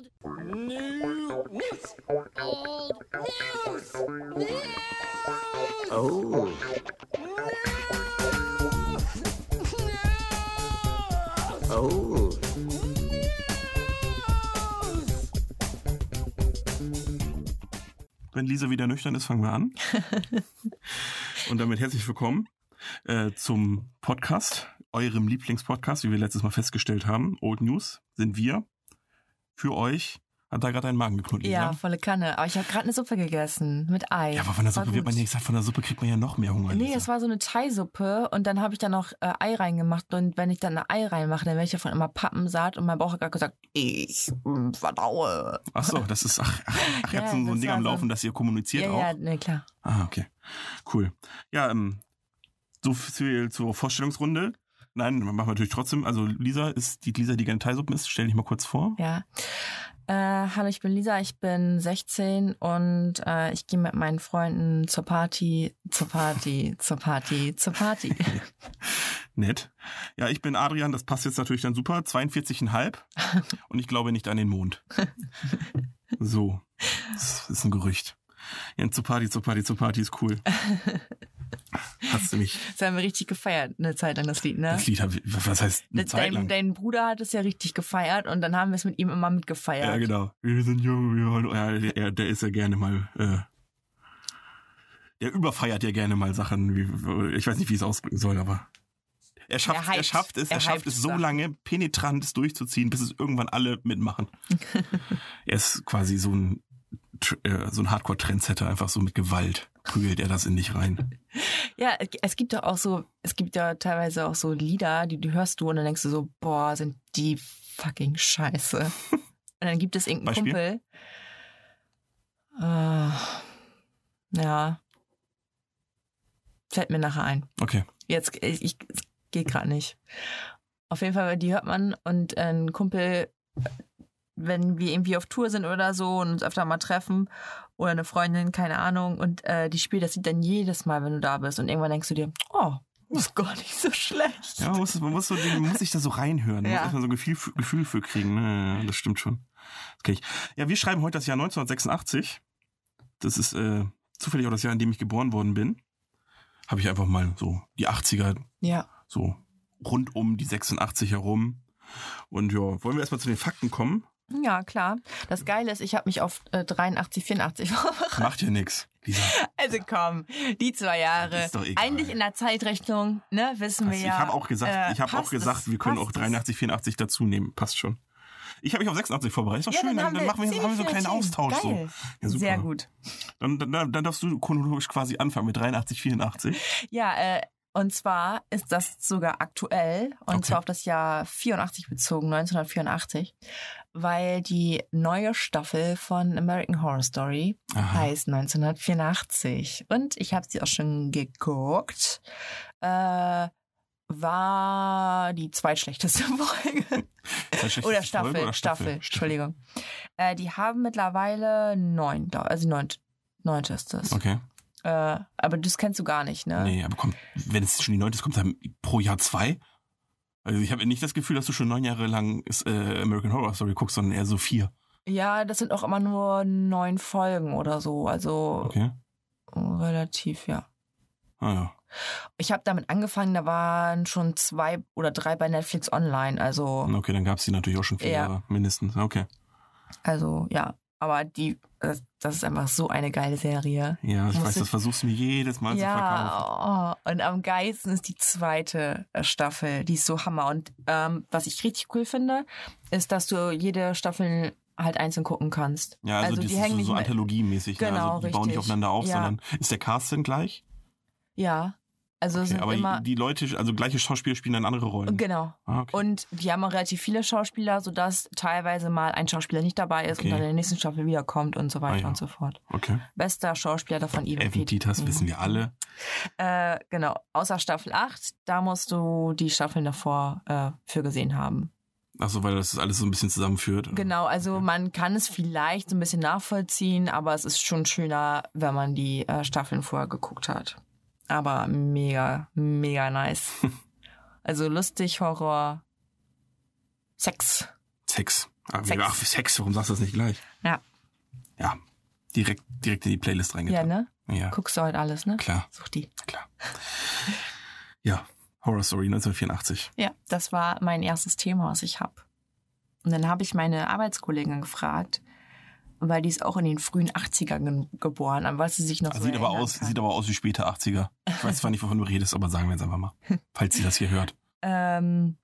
Old news. Old news. News. Oh. Oh. Wenn Lisa wieder nüchtern ist, fangen wir an. Und damit herzlich willkommen äh, zum Podcast, eurem Lieblingspodcast, wie wir letztes Mal festgestellt haben. Old News sind wir für euch. Hat da gerade einen Magen geknurrt? Ja, volle Kanne. Aber ich habe gerade eine Suppe gegessen mit Ei. Ja, aber von der War Suppe wird man ja gesagt, von der Suppe kriegt man ja noch mehr Hunger. Nee, Lisa. es war so eine Thai-Suppe und dann habe ich da noch äh, Ei reingemacht und wenn ich dann ein Ei reinmache, dann werde ich davon immer pappensatt und mein Bauch hat gerade gesagt, ich verdaue. Ach so, das ist, ach, ach, ach ihr habt Ja, so ein Ding am so- Laufen, dass ihr kommuniziert Ja, auch. ja, nee, klar. Ah, okay. Cool. Ja, ähm, so viel zur Vorstellungsrunde. Nein, machen wir natürlich trotzdem. Also Lisa ist die Lisa, die gerne Thai-Suppen isst. Stell dich mal kurz vor. Ja. Äh, hallo, ich bin Lisa, ich bin 16 und äh, ich gehe mit meinen Freunden zur Party, zur Party, zur Party, zur Party. Nett. Ja, ich bin Adrian, das passt jetzt natürlich dann super. 42,5 und ich glaube nicht an den Mond. So. Das ist ein Gerücht. Ja, zur Party, zur Party, zur Party ist cool. Hast du nicht. Das haben wir richtig gefeiert, eine Zeit lang, das Lied, ne? Das Lied, hab ich- was heißt eine Zeit Dein, lang? dein Bruder hat es ja richtig gefeiert und dann haben wir es mit ihm immer mitgefeiert. Ja, genau. Wir sind jung, wir wollen, ja, der, der ist ja gerne mal, äh, der überfeiert ja gerne mal Sachen, wie, ich weiß nicht, wie ich es ausdrücken soll, aber er schafft, Er er, hypt. schafft es, er, Er schafft es so Sachen. lange penetrant es durchzuziehen, bis es irgendwann alle mitmachen. er ist quasi so ein, äh, so ein Hardcore-Trendsetter, einfach so mit Gewalt prügelt er das in dich rein. Ja, es- gibt doch auch so, es gibt ja teilweise auch so Lieder, die, die hörst du und dann denkst du so, boah, sind die fucking scheiße. und dann gibt es irgendeinen Beispiel? Kumpel. Äh, ja. Fällt mir nachher ein. Okay. Jetzt, ich, ich es geht gerade nicht. Auf jeden Fall, die hört man und ein Kumpel, wenn wir irgendwie auf Tour sind oder so und uns öfter mal treffen oder eine Freundin, keine Ahnung, und äh, die spielt das Lied dann jedes Mal, wenn du da bist und irgendwann denkst du dir, oh, das ist gar nicht so schlecht. Ja, man muss, man muss, so, man muss sich da so reinhören. Man Ja. muss erstmal so ein Gefühl, für- Gefühl für kriegen. Ne? Ja, das stimmt schon. Ich. Ja, wir schreiben heute das Jahr 1986. Das ist äh, zufällig auch das Jahr, in dem ich geboren worden bin. Habe ich einfach mal so die 80er, Ja. so rund um die 86 herum. Und ja, wollen wir erstmal zu den Fakten kommen? Ja, klar. Das Geile ist, ich habe mich auf äh, 83, 84 vorbereitet. Macht ja nix. Lisa, Also komm, die zwei Jahre. Ist doch egal. Eigentlich in der Zeitrechnung, ne, wissen wir also ja. ich habe auch gesagt, äh, ich habe auch gesagt, es, wir können auch es. 83, 84 dazu nehmen. Passt schon. Ich habe mich auf 86 vorbereitet. Ist doch Ja, schön, dann, haben dann machen wir, haben wir so einen kleinen. Austausch. Geil. So. Ja, super. Sehr gut. Dann, dann, dann darfst du chronologisch quasi anfangen mit 83, 84. Ja, äh, und zwar ist das sogar aktuell, und Okay. zwar auf das Jahr 84 bezogen, 1984, weil die neue Staffel von American Horror Story Aha. heißt 1984. Und ich habe sie auch schon geguckt. Äh, war die zweitschlechteste Folge. Oder Staffel, Folge oder Staffel, Entschuldigung. Äh, die haben mittlerweile neun, also neun, neunte ist das. Okay. Äh, aber das kennst du gar nicht, ne? Nee, aber komm, wenn es schon die neunte ist, kommt dann pro Jahr zwei? Also ich habe nicht das Gefühl, dass du schon neun Jahre lang äh, American Horror Story guckst, sondern eher so vier. Ja, das sind auch immer nur neun Folgen oder so. Also Okay. relativ, ja. Ah ja. Ich habe damit angefangen, da waren schon zwei oder drei bei Netflix online. Also, Okay, dann gab's die natürlich auch schon vier Ja. Jahre mindestens. Okay. also ja. Aber die, das, ist einfach so eine geile Serie. Ja, ich Muss weiß, ich- das versuchst du mir jedes Mal zu verkaufen. Ja, oh, und am geilsten ist die zweite äh, Staffel. Die ist so Hammer. Und ähm, was ich richtig cool finde, ist, dass du jede Staffel halt einzeln gucken kannst. Ja, also, Also die hängen so, nicht so anthologiemäßig. ne? Genau, also die bauen nicht richtig. aufeinander auf, Ja. sondern ist der Cast denn gleich? Ja. Also Okay, sind aber immer. die Leute, also gleiche Schauspieler spielen dann andere Rollen. Genau. Ah, okay. Und die haben auch relativ viele Schauspieler, sodass teilweise mal ein Schauspieler nicht dabei ist Okay. und dann in der nächsten Staffel wiederkommt und so weiter Ah, ja. und so fort. okay. Bester Schauspieler davon, Evan, Evan Peters Mhm. wissen wir alle. Äh, genau. Außer Staffel 8, da musst du die Staffeln davor äh, für gesehen haben. Ach so, weil das alles so ein bisschen zusammenführt. Genau, also Okay. man kann es vielleicht so ein bisschen nachvollziehen, aber es ist schon schöner, wenn man die äh, Staffeln vorher geguckt hat. Aber mega, mega nice. also lustig, Horror, Sex. Sex. Aber Sex. Ach, Sex, warum sagst du das nicht gleich? Ja. Ja, direkt, direkt in die Playlist Ja, reingetan. ne? Ja, Guckst du heute alles, ne? klar, Such die. klar. Ja, Horror Story 1984. Ja, das war mein erstes Thema, was ich habe. Und dann habe ich meine Arbeitskollegin gefragt, weil die ist auch in den frühen 80ern ge geboren, an was sie sich noch Also so sieht aber aus, kann. sieht aber aus wie späte 80er. Ich weiß zwar nicht, wovon du redest, aber sagen wir jetzt einfach mal, falls sie das hier hört. Ähm,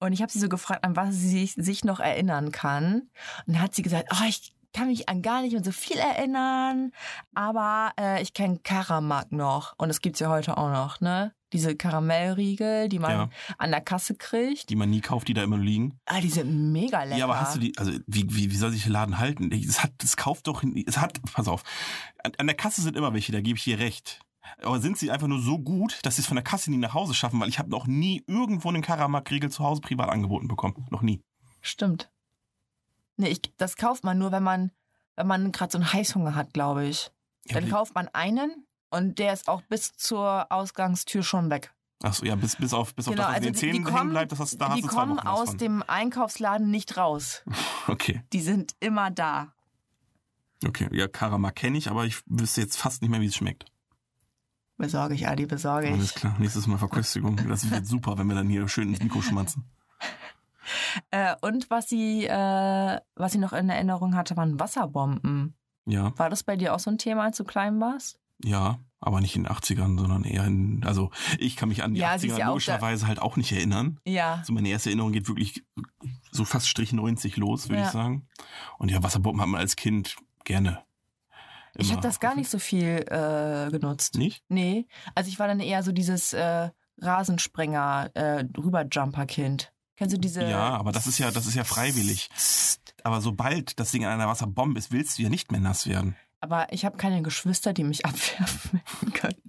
und ich habe sie so gefragt, an was sie sich, sich noch erinnern kann. Und dann hat sie gesagt, oh, ich kann mich an gar nicht mehr so viel erinnern, aber äh, ich kenne Karamak noch. Und das gibt's ja heute auch noch, ne? Diese Karamellriegel, die man Ja. an der Kasse kriegt. Die man nie kauft, die da immer liegen. Ah, die sind mega lecker. Ja, aber hast du die, also wie, wie, wie soll sich der Laden halten? Es hat, es kauft doch, es hat, pass auf, an, an der Kasse sind immer welche, da gebe ich dir recht. Aber sind sie einfach nur so gut, dass sie es von der Kasse nie nach Hause schaffen? Weil ich habe noch nie irgendwo einen Karamak-Riegel zu Hause privat angeboten bekommen. Noch nie. Stimmt. Nee, ich, das kauft man nur, wenn man, wenn man gerade so einen Heißhunger hat, glaube ich. Ja, Dann kauft man einen und der ist auch bis zur Ausgangstür schon weg. Ach so, ja, bis, bis auf, bis Genau, auf das, was also in den die- Zähnen die hängen kommen- bleibt, das hast, da hast die zwei kommen aus von. dem Einkaufsladen nicht raus. Okay, Die sind immer da. okay. Ja, Karamak kenne ich, aber ich wüsste jetzt fast nicht mehr, wie es schmeckt. Besorge ich, Adi, besorge Alles ich. klar, nächstes Mal Verköstigung. Das wird super, wenn wir dann hier schön ins Mikro schmatzen. Äh, und was sie, äh, was sie noch in Erinnerung hatte, waren Wasserbomben. Ja, War das bei dir auch so ein Thema, als du klein warst? ja, aber nicht in den 80ern, sondern eher in, also ich kann mich an die Ja, sie 80er ist ja logischerweise halt auch nicht erinnern. Ja. Also meine erste Erinnerung geht wirklich so fast Strich 90 los, würde Ja. ich sagen. Und ja, Wasserbomben hat man als Kind gerne. Ich Immer. habe das gar nicht so viel äh, genutzt. Nicht? Nee. Also ich war dann eher so dieses äh, Rasensprenger, äh, Rüberjumper-Kind. Kennst du diese. Ja, aber das ist ja, das ist ja freiwillig. Aber sobald das Ding an einer Wasserbombe ist, willst du ja nicht mehr nass werden. Aber ich habe keine Geschwister, die mich abwerfen können.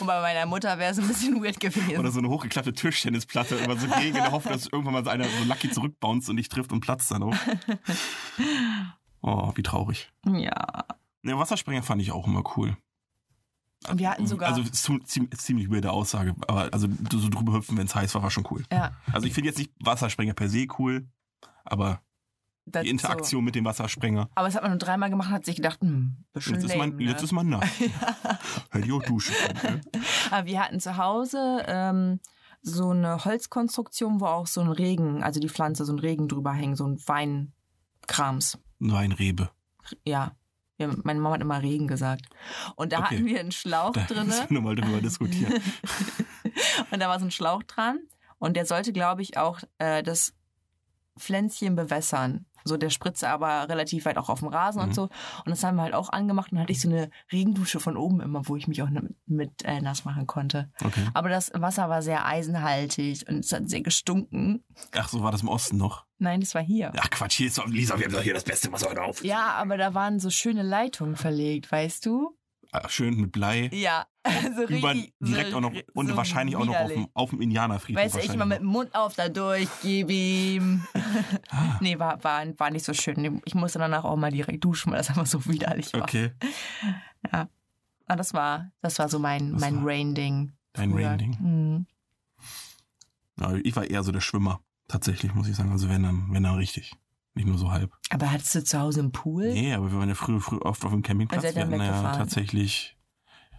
Und bei meiner Mutter wäre es ein bisschen weird gewesen. Oder so eine hochgeklappte Tischtennisplatte immer so gegen in der Hoffnung, dass irgendwann mal so einer so lucky zurückbounced und dich trifft und platzt dann auch. Oh, wie traurig. Ja. Ne, Wassersprenger fand ich auch immer cool. Und wir hatten sogar. Also ist ziemlich weirde Aussage, aber also so drüber hüpfen, wenn es heiß war, war schon cool. ja, Also ich finde jetzt nicht Wassersprenger per se cool, aber das die ist So. Interaktion mit dem Wassersprenger. Aber es hat man nur dreimal gemacht und hat sich gedacht, hm, bisschen Jetzt ist, lame, man, ne? jetzt ist man nass. Hätte ich auch duschen können. ne? Aber wir hatten zu Hause ähm, so eine Holzkonstruktion, wo auch so ein Regen, also die Pflanze, so ein Regen drüber hängt, so ein Weinkrams. Weinrebe. Ja. Wir, meine Mama hat immer Regen gesagt. Und da Okay. hatten wir einen Schlauch Da müssen wir nochmal drüber diskutieren. Und da war so ein Schlauch dran. Und der sollte, glaube ich, auch äh, das Pflänzchen bewässern. So, der spritze aber relativ weit auch auf dem Rasen Mhm. und so. Und das haben wir halt auch angemacht. Und dann hatte ich so eine Regendusche von oben immer, wo ich mich auch mit, mit äh, nass machen konnte. Okay. Aber das Wasser war sehr eisenhaltig und es hat sehr gestunken. Ach, so war das im Osten noch. Nein, das war hier. Ach Quatsch, hier ist doch, Lisa, wir haben doch hier das beste Wasser drauf. Ja, aber da waren so schöne Leitungen verlegt, weißt du? Ah, Schön mit Blei. Ja, so Über, richtig. direkt so, auch noch, und so wahrscheinlich auch noch auf widerlich. dem, auf dem Indianerfriedhof. Weißt du, ich immer mit dem Mund auf da durch, gib ihm. Ah. nee, war, war, war nicht so schön. Ich musste danach auch mal direkt duschen, weil das einfach so widerlich war. Okay, Aber das war, das war so mein, Das mein Rain-Ding. dein. Rain-Ding. Mhm. Ja, ich war eher so der Schwimmer, tatsächlich, muss ich sagen. Also wenn dann, wenn dann richtig. Nicht nur so halb. Aber hattest du zu Hause einen Pool? Nee, aber wir waren ja früher, früher oft auf dem Campingplatz. Seid Wir hatten ja tatsächlich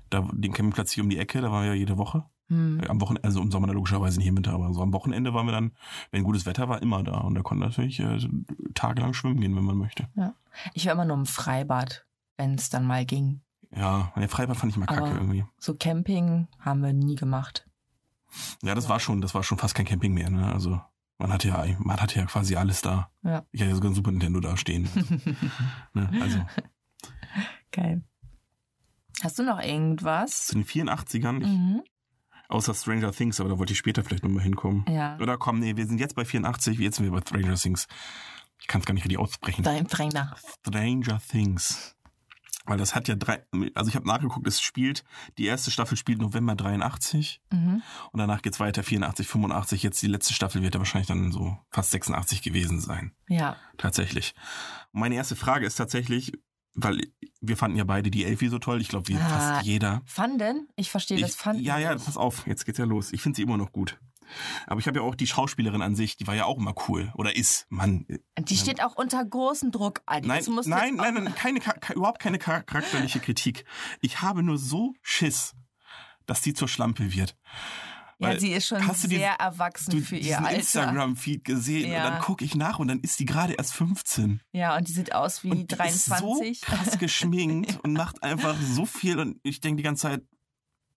da, den Campingplatz hier um die Ecke, da waren wir ja jede Woche. Hm. Am Wochenende, also im Sommer logischerweise nicht im Winter, aber so am Wochenende waren wir dann, wenn gutes Wetter war, immer da. Und da konnte natürlich äh, tagelang schwimmen gehen, wenn man möchte. Ich war immer nur im Freibad, wenn es dann mal ging. Ja, der Freibad fand ich mal kacke Aber- irgendwie. So Camping haben wir nie gemacht. Ja, das war schon, das war schon fast kein Camping mehr, ne? Also man hatte ja, man hatte ja quasi alles da. Ja. Ich hatte ja sogar ein Super Nintendo da stehen. ne? Also Geil. Hast du noch irgendwas? zu den 84ern, ich, Mhm. außer Stranger Things, aber da wollte ich später vielleicht nochmal hinkommen. Ja. Oder komm, nee, wir sind jetzt bei 84, jetzt sind wir bei Stranger Things. Ich kann es gar nicht richtig aussprechen. Dein Trainer. Stranger Things. Weil das hat ja drei, also ich habe nachgeguckt, es spielt, die erste Staffel spielt November 83 Mhm. und danach geht's weiter 84, 85. Jetzt die letzte Staffel wird ja wahrscheinlich dann so fast 86 gewesen sein. Ja. Tatsächlich. Meine erste Frage ist tatsächlich, weil wir fanden ja beide die Elfie so toll, ich glaube wie Ah, fast jeder. Fanden? Ich verstehe das Fanden. ja, ja, pass auf, jetzt geht's ja los. Ich finde sie immer noch gut. Aber ich habe ja auch die Schauspielerin an sich, die war ja auch immer cool. Oder ist, Mann. Die steht auch unter großem Druck. Adi. Nein, nein, nein, nein, keine, überhaupt keine char- charakterliche Kritik. Ich habe nur so Schiss, dass die zur Schlampe wird. Ja, Weil- sie ist schon sehr diesen- erwachsen Du für ihr Alter. Instagram-Feed gesehen Ja. und dann gucke ich nach und dann ist die gerade erst 15. Ja, und die sieht aus wie und die 23. ist so krass geschminkt und macht einfach so viel und ich denke die ganze Zeit,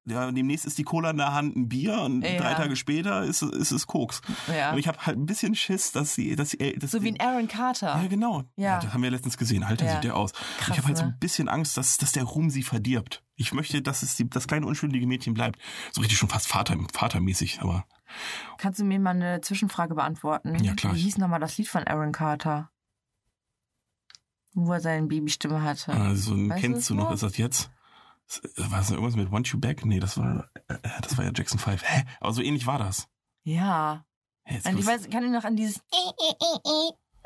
ja, demnächst ist die Cola in der Hand ein Bier und Ja. drei Tage später ist, es- ist es Koks. ja. Und ich habe halt ein bisschen Schiss, dass sie, dass sie, dass So wie ein Aaron Carter. ja, genau. Ja. Das haben wir letztens gesehen. Alter, Ja. sieht der aus. Krass, ich habe halt so ne? ein bisschen Angst, dass, dass der Ruhm sie verdirbt. Ich möchte, dass es die, das kleine unschuldige Mädchen bleibt. So richtig schon fast Vater, vatermäßig, aber Kannst du mir mal eine Zwischenfrage beantworten? Ja, klar. Wie hieß nochmal das Lied von Aaron Carter? Wo er seine Babystimme hatte. also, Weißt kennst du noch, noch? ist das jetzt? War das irgendwas mit Want You Back? Nee, das war, äh, das war ja Jackson 5. Hä? Aber so ähnlich war das. Ja. Und ich weiß, kann ich noch an dieses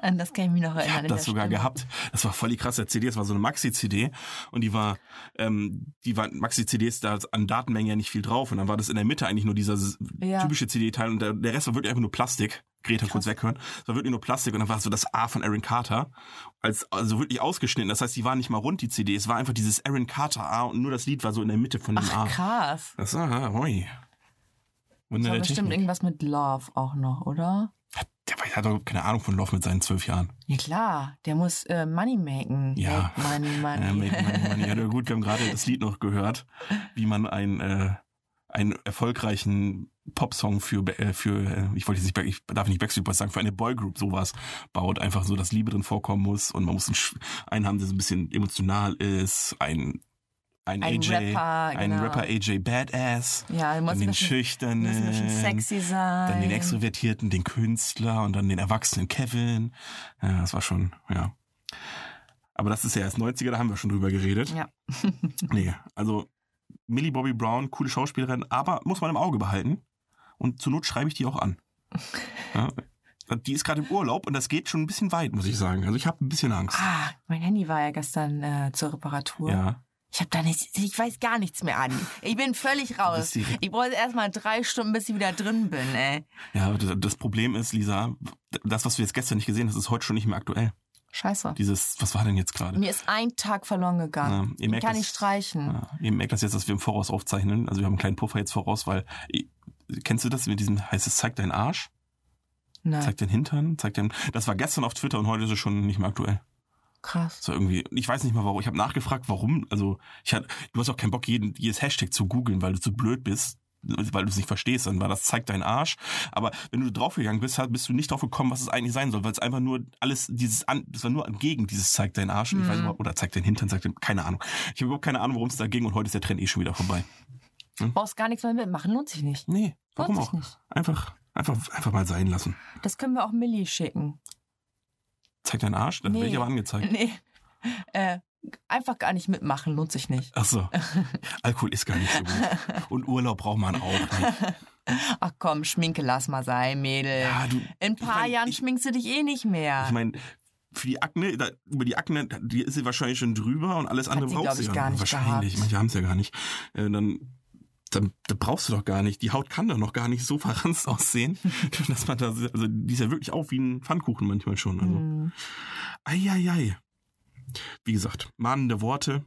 an das kann ich mich noch erinnern. Ich habe das sogar Stimme. gehabt. Das war voll die krasse CD. Das war so eine Maxi-CD und die war, ähm, die war Maxi-CDs da an Datenmengen ja nicht viel drauf und dann war das in der Mitte eigentlich nur dieser Ja. typische CD-Teil und der, der Rest war wirklich einfach nur Plastik. Greta kurz weghören. Es war wirklich nur Plastik und dann war so das A von Aaron Carter als also wirklich ausgeschnitten. Das heißt, die war nicht mal rund die CD. Es war einfach dieses Aaron Carter A und nur das Lied war so in der Mitte von dem Ach A. krass. Das war, hoi. Wunder Das war bestimmt irgendwas mit Love auch noch, oder? Der hat doch keine Ahnung von Love mit seinen zwölf Jahren. Ja klar, der muss äh, Money machen. Ja. Make money, money. Ja, make money, money. Ja, gut, wir haben gerade das Lied noch gehört, wie man einen, äh, einen erfolgreichen Popsong für, äh, für äh, ich wollte jetzt nicht, ich darf nicht Backstreet Boys sagen, für eine Boygroup sowas baut. Einfach so, dass Liebe drin vorkommen muss und man muss einen, einen haben, der so ein bisschen emotional ist, ein, ein, Ein AJ, Rapper, ein genau. Rapper AJ Badass, ja, dann ein den bisschen, Schüchternen, ein sexy sein. dann den Extrovertierten, den Künstler und dann den erwachsenen Kevin. Ja, das war schon, ja. Aber das ist ja erst 90er, da haben wir schon drüber geredet. Ja. Nee, also Millie Bobby Brown, coole Schauspielerin, aber muss man im Auge behalten. Und zur Not schreibe ich die auch an. Ja, die ist gerade im Urlaub und das geht schon ein bisschen weit, muss ich sagen. Also ich habe ein bisschen Angst. Ah, mein Handy war ja gestern äh, zur Reparatur. Ja, Ich habe da nichts, ich weiß gar nichts mehr an. Ich bin völlig raus. Ich brauche erst mal drei Stunden, bis ich wieder drin bin, ey. ja, das- Problem ist, Lisa, das, was du jetzt gestern nicht gesehen hast, ist heute schon nicht mehr aktuell. Scheiße. Dieses, was war denn jetzt gerade? Mir ist ein Tag verloren gegangen. Ja, Den merkt kann das- ich streichen. Ja, ihr merkt das jetzt, dass wir im Voraus aufzeichnen. Also wir haben einen kleinen Puffer jetzt voraus, weil kennst du das mit diesem heißt es zeig deinen Arsch, Nein, zeig deinen Hintern, zeig deinen. Das war gestern auf Twitter und heute ist es schon nicht mehr aktuell. Krass. So irgendwie, ich weiß nicht mal warum. Ich habe nachgefragt, warum. Also ich hatte, du hast auch keinen Bock, jeden, jedes Hashtag zu googeln, weil du zu blöd bist, weil du es nicht verstehst. Dann war das zeig deinen Arsch. Aber wenn du draufgegangen bist, bist du nicht drauf gekommen, was es eigentlich sein soll, weil es einfach nur alles dieses, an, das war nur gegen dieses zeig deinen Arsch. Und Ich weiß Mhm. oder zeig deinen Hintern, zeig den, keine Ahnung. Ich habe überhaupt keine Ahnung, worum es da ging und heute ist der Trend eh schon wieder vorbei. Du brauchst gar nichts mehr mitmachen, lohnt sich nicht. Nee, warum Lohnt auch? nicht. Einfach, einfach, einfach mal sein lassen. Das können wir auch Millie schicken. Zeig deinen Arsch, dann Nee. werde ich aber angezeigt. Nee. Äh, einfach gar nicht mitmachen, lohnt sich nicht. Ach so. Alkohol ist gar nicht so gut. Und Urlaub braucht man auch nicht. Ach komm, Schminke lass mal sein, Mädel. Ja, du, In ein paar ich mein, Jahren ich- schminkst du dich eh nicht mehr. Ich meine, für die Akne, da, über die Akne, die ist sie wahrscheinlich schon drüber und alles andere sie, braucht sie ich, gar nicht Wahrscheinlich, gehabt. manche haben es ja gar nicht. Äh, dann, dann, da brauchst du doch gar nicht. Die Haut kann doch noch gar nicht so verranzt aussehen, dass man da, also die ist ja wirklich auch wie ein Pfannkuchen manchmal schon. Also, Hm. Eieiei. Wie gesagt, mahnende Worte,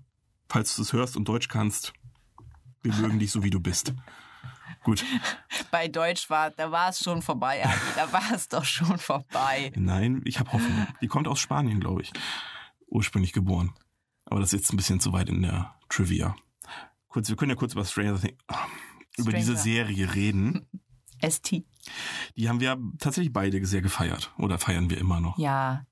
falls du es hörst und Deutsch kannst. Wir mögen dich so, wie du bist. Gut. Bei Deutsch war, da war es schon vorbei, Adi. Da war es doch schon vorbei. Nein, ich habe Hoffnung. Die kommt aus Spanien, glaube ich. Ursprünglich geboren. Aber das ist jetzt ein bisschen zu weit in der Trivia. Kurz, wir können ja kurz über Stranger Things, über diese. Serie reden. ST. Die haben wir tatsächlich beide sehr gefeiert. Oder feiern wir immer noch. Ja.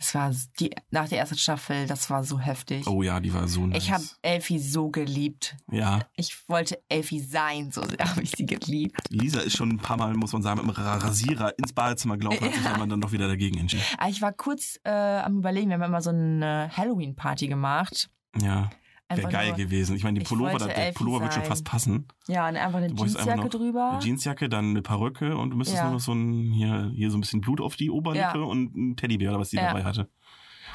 Es war die, nach der ersten Staffel, das war so heftig. Oh ja, die war so nice. Ich habe Elfie so geliebt. Ja, Ich wollte Elfie sein, so sehr habe ich sie geliebt. Lisa ist schon ein paar Mal, muss man sagen, mit dem Ra- Rasierer ins Badezimmer gelaufen, hat sich aber dann doch wieder dagegen entschieden. Aber ich war kurz äh, am überlegen, wir haben immer so eine Halloween-Party gemacht. Ja, wäre Einfach geil nur- gewesen. Ich meine, die Pullover, der, Pullover wird schon fast passen. Ja, und einfach eine einfach Jeansjacke noch drüber. Eine Jeansjacke, dann eine Perücke und du müsstest Ja. nur noch so ein, hier, hier so ein bisschen Blut auf die Oberlippe Ja. und ein Teddybär oder was die Ja. dabei hatte.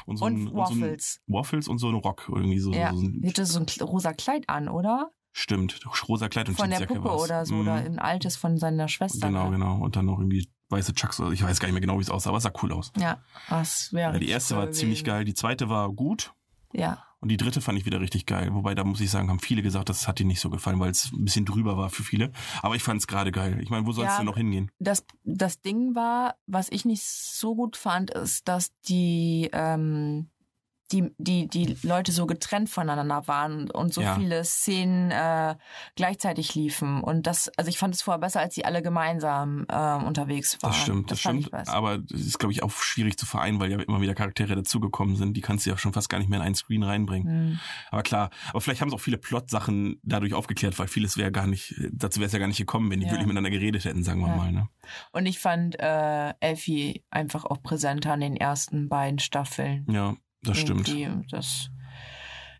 so Und ein, Waffles. Und so Waffles und so ein Rock irgendwie so. Ja, so sie ein, hatte so ein rosa Kleid an, oder? Stimmt. Rosa Kleid und von der Jeansjacke Puppe war's. oder so Mhm. oder ein altes von seiner Schwester. Genau, ne? genau. Und dann noch irgendwie weiße Chucks. oder- Ich weiß gar nicht mehr genau, wie es aussah, aber es sah cool aus. Ja, das wäre. Ja, die erste war ziemlich geil, die zweite war gut Ja, und die dritte fand ich wieder richtig geil. Wobei, da muss ich sagen, haben viele gesagt, das hat ihnen nicht so gefallen, weil es ein bisschen drüber war für viele. Aber ich fand es gerade geil. Ich meine, wo sollst Ja, du noch hingehen? das, das Ding war, was ich nicht so gut fand, ist, dass die, ähm, die, die, die Leute so getrennt voneinander waren und so Ja. viele Szenen äh, gleichzeitig liefen. Und das, also ich fand es vorher besser, als die alle gemeinsam ähm, unterwegs waren. Das stimmt, das, fand stimmt. Aber das ist, glaube ich, auch schwierig zu vereinen, weil ja immer wieder Charaktere dazugekommen sind. Die kannst du ja schon fast gar nicht mehr in einen Screen reinbringen. Hm. Aber klar, aber vielleicht haben sie auch viele Plot-Sachen dadurch aufgeklärt, weil vieles wäre gar nicht, dazu wäre es ja gar nicht gekommen, wenn die Ja. wirklich miteinander geredet hätten, sagen wir Ja. mal. Ne? Und ich fand äh, Elfie einfach auch präsenter in den ersten beiden Staffeln. Ja, das stimmt. Das,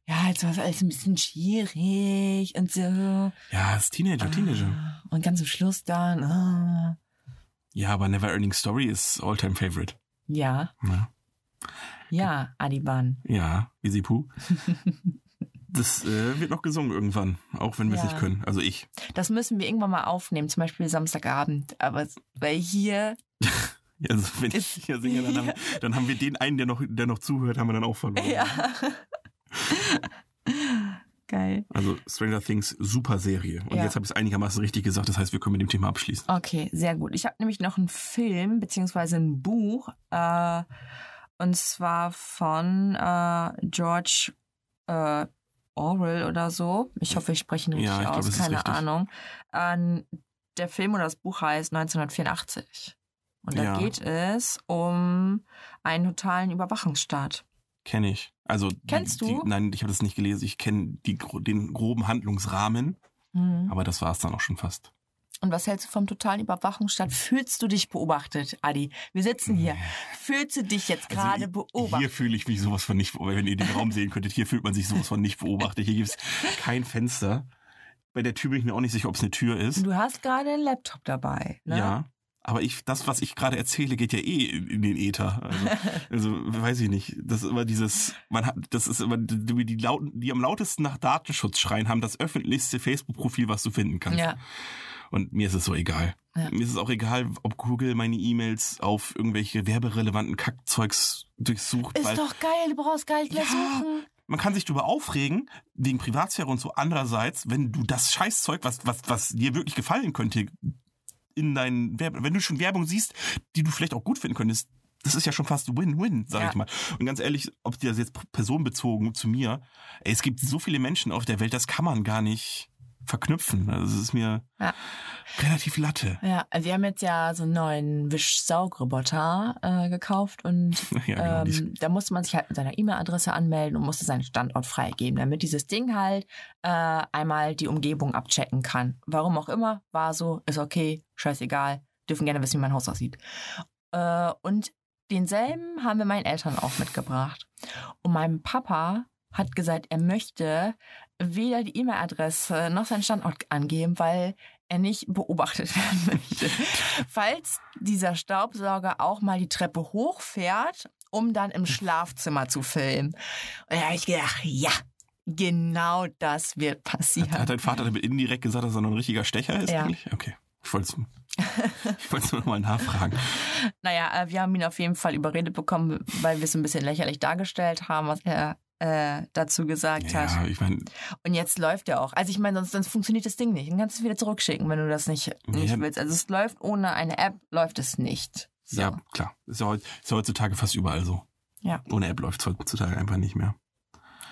ja, jetzt war es alles ein bisschen schwierig und so. Ja, ist Teenager, Teenager. Ah, Und ganz zum Schluss dann, ah. Ja, aber Never Ending Story ist Alltime Favorite. ja, Ja, ja, Adiban. ja Easy Pooh. Das äh, wird noch gesungen irgendwann, auch wenn wir es Ja. nicht können. Also ich. Das müssen wir irgendwann mal aufnehmen, zum Beispiel Samstagabend. Aber weil hier, Also wenn ich hier singe, dann haben, dann haben wir den einen, der noch, der noch zuhört, haben wir dann auch verloren. ja. Geil. Also Stranger Things, super Serie. Und Ja. jetzt habe ich es einigermaßen richtig gesagt, das heißt, wir können mit dem Thema abschließen. Okay, sehr gut. Ich habe nämlich noch einen Film beziehungsweise ein Buch äh, und zwar von äh, George äh, Orwell oder so. Ich hoffe, ich spreche ihn richtig Ja, aus, ist keine richtig. Ahnung. Ähm, der Film oder das Buch heißt 1984. Und da Ja. geht es um einen totalen Überwachungsstaat. Kenne ich. Also die- Kennst die, du? nein, ich habe das nicht gelesen. Ich kenne die den groben Handlungsrahmen, Mhm. aber das war es dann auch schon fast. Und was hältst du vom totalen Überwachungsstaat? Fühlst du dich beobachtet, Adi? Wir sitzen hier. Fühlst du dich jetzt Also gerade ich- beobachtet? Hier fühle ich mich sowas von nicht, beobachtet. wenn ihr den Raum sehen könntet, hier fühlt man sich sowas von nicht beobachtet. Hier gibt's kein Fenster. Bei der Tür bin ich mir auch nicht sicher, ob es eine Tür ist. Du hast gerade einen Laptop dabei. Ne? Ja. Aber ich, das, was ich gerade erzähle, geht ja eh in, den Äther. Also, also, weiß ich nicht. Das ist immer dieses, man hat, das ist immer die, die, lauten, die am lautesten nach Datenschutz schreien, haben das öffentlichste Facebook-Profil, was du finden kannst. Ja. Und mir ist es so egal. Ja. Mir ist es auch egal, ob Google meine E-Mails auf irgendwelche werberelevanten Kackzeugs durchsucht. Ist doch geil, du brauchst gar nicht mehr Ja. suchen. man kann sich darüber aufregen, wegen Privatsphäre und so. Andererseits, wenn du das Scheißzeug, was, was, was dir wirklich gefallen könnte, in deinen Werbe, wenn du schon Werbung siehst, die du vielleicht auch gut finden könntest, das ist ja schon fast Win-Win, sag Ja. ich mal. Und ganz ehrlich, ob dir das jetzt personenbezogen zu mir, ey, es gibt so viele Menschen auf der Welt, das kann man gar nicht verknüpfen. Also es ist mir Ja. relativ Latte. Ja, wir haben jetzt ja so einen neuen Wischsaugroboter äh, gekauft und Ja, genau, ähm, da musste man sich halt mit seiner E-Mail-Adresse anmelden und musste seinen Standort freigeben, damit dieses Ding halt äh, einmal die Umgebung abchecken kann. Warum auch immer, war so, ist okay, scheißegal, dürfen gerne wissen, wie mein Haus aussieht. Äh, und denselben haben wir meinen Eltern auch mitgebracht. Und mein Papa hat gesagt, er möchte weder die E-Mail-Adresse noch seinen Standort angeben, weil er nicht beobachtet werden möchte. Falls dieser Staubsauger auch mal die Treppe hochfährt, um dann im Schlafzimmer zu filmen. Und da habe ich gedacht, ja, genau das wird passieren. Hat dein Vater damit indirekt gesagt, dass er noch ein richtiger Stecher ist Ja. eigentlich? Okay. Ich wollte es ich wollte nur noch mal nachfragen. Naja, äh, wir haben ihn auf jeden Fall überredet bekommen, weil wir es ein bisschen lächerlich dargestellt haben, was er äh, dazu gesagt Ja, hat. ich meine, Und jetzt läuft er auch. Also ich meine, sonst, sonst funktioniert das Ding nicht. Dann kannst du es wieder zurückschicken, wenn du das nicht, nicht Ja. willst. Also es läuft ohne eine App, läuft es nicht. So. ja, klar. Ist ja, heutzutage fast überall so. Ja. Ohne App läuft es heutzutage einfach nicht mehr.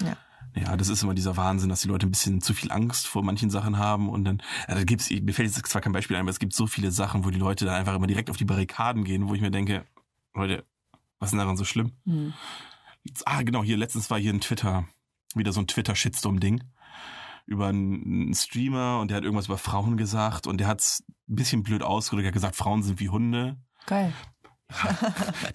Ja. Ja, das ist immer dieser Wahnsinn, dass die Leute ein bisschen zu viel Angst vor manchen Sachen haben und dann, ja, da gibt's, mir fällt jetzt zwar kein Beispiel ein, aber es gibt so viele Sachen, wo die Leute dann einfach immer direkt auf die Barrikaden gehen, wo ich mir denke, Leute, was ist denn daran so schlimm? Hm. Ah, genau, hier letztens war hier ein Twitter, wieder so ein Twitter-Shitstorm-Ding über einen Streamer und der hat irgendwas über Frauen gesagt und der hat's ein bisschen blöd ausgedrückt, er hat gesagt, Frauen sind wie Hunde. Geil.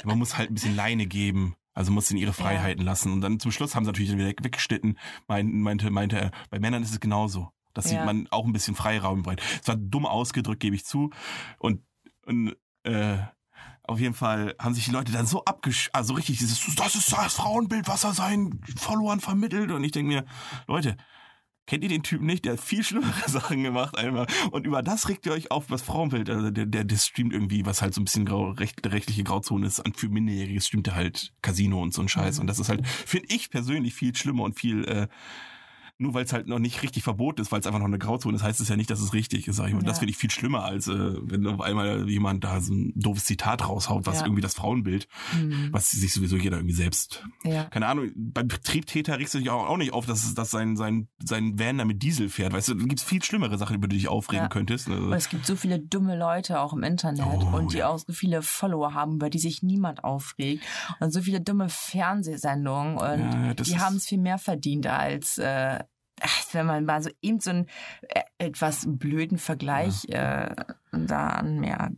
Man muss halt ein bisschen Leine geben. Also muss ihnen ihre Freiheiten lassen. Und dann zum Schluss haben sie natürlich wieder weggeschnitten. Mein, meinte, meinte er, bei Männern ist es genauso. Dass Ja. sieht man auch ein bisschen Freiraum breit. Es war dumm ausgedrückt, gebe ich zu. Und, und äh, auf jeden Fall haben sich die Leute dann so abgesch... Also richtig dieses, das ist das Frauenbild, was er seinen Followern vermittelt. Und ich denke mir, Leute, Kennt ihr den Typen nicht? Der hat viel schlimmere Sachen gemacht einmal. Und über das regt ihr euch auf, was Frauenbild, also der, der, der streamt irgendwie, was halt so ein bisschen grau, recht, rechtliche Grauzone ist. An für Minderjährige streamt er halt Casino und so ein Scheiß. Mhm. Und das ist halt, finde ich persönlich viel schlimmer und viel, äh, nur weil es halt noch nicht richtig verboten ist, weil es einfach noch eine Grauzone ist, heißt es ja nicht, dass es richtig ist, sag ich mal. Und das Ja. finde ich viel schlimmer, als äh, wenn auf einmal jemand da so ein doofes Zitat raushaut, was Ja. irgendwie das Frauenbild, Hm. was sich sowieso jeder irgendwie selbst Ja. keine Ahnung, beim Triebtäter regst du dich auch, auch nicht auf, dass, dass sein, sein, sein Van da mit Diesel fährt. Weißt du, da gibt's viel schlimmere Sachen, über die du dich aufregen Ja. könntest. Also, es gibt so viele dumme Leute auch im Internet Oh, und die ja. auch so viele Follower haben, über die sich niemand aufregt. Und so viele dumme Fernsehsendungen und Ja, die haben es viel mehr verdient als äh, wenn man mal so eben so einen äh, etwas blöden Vergleich äh, da anmerkt.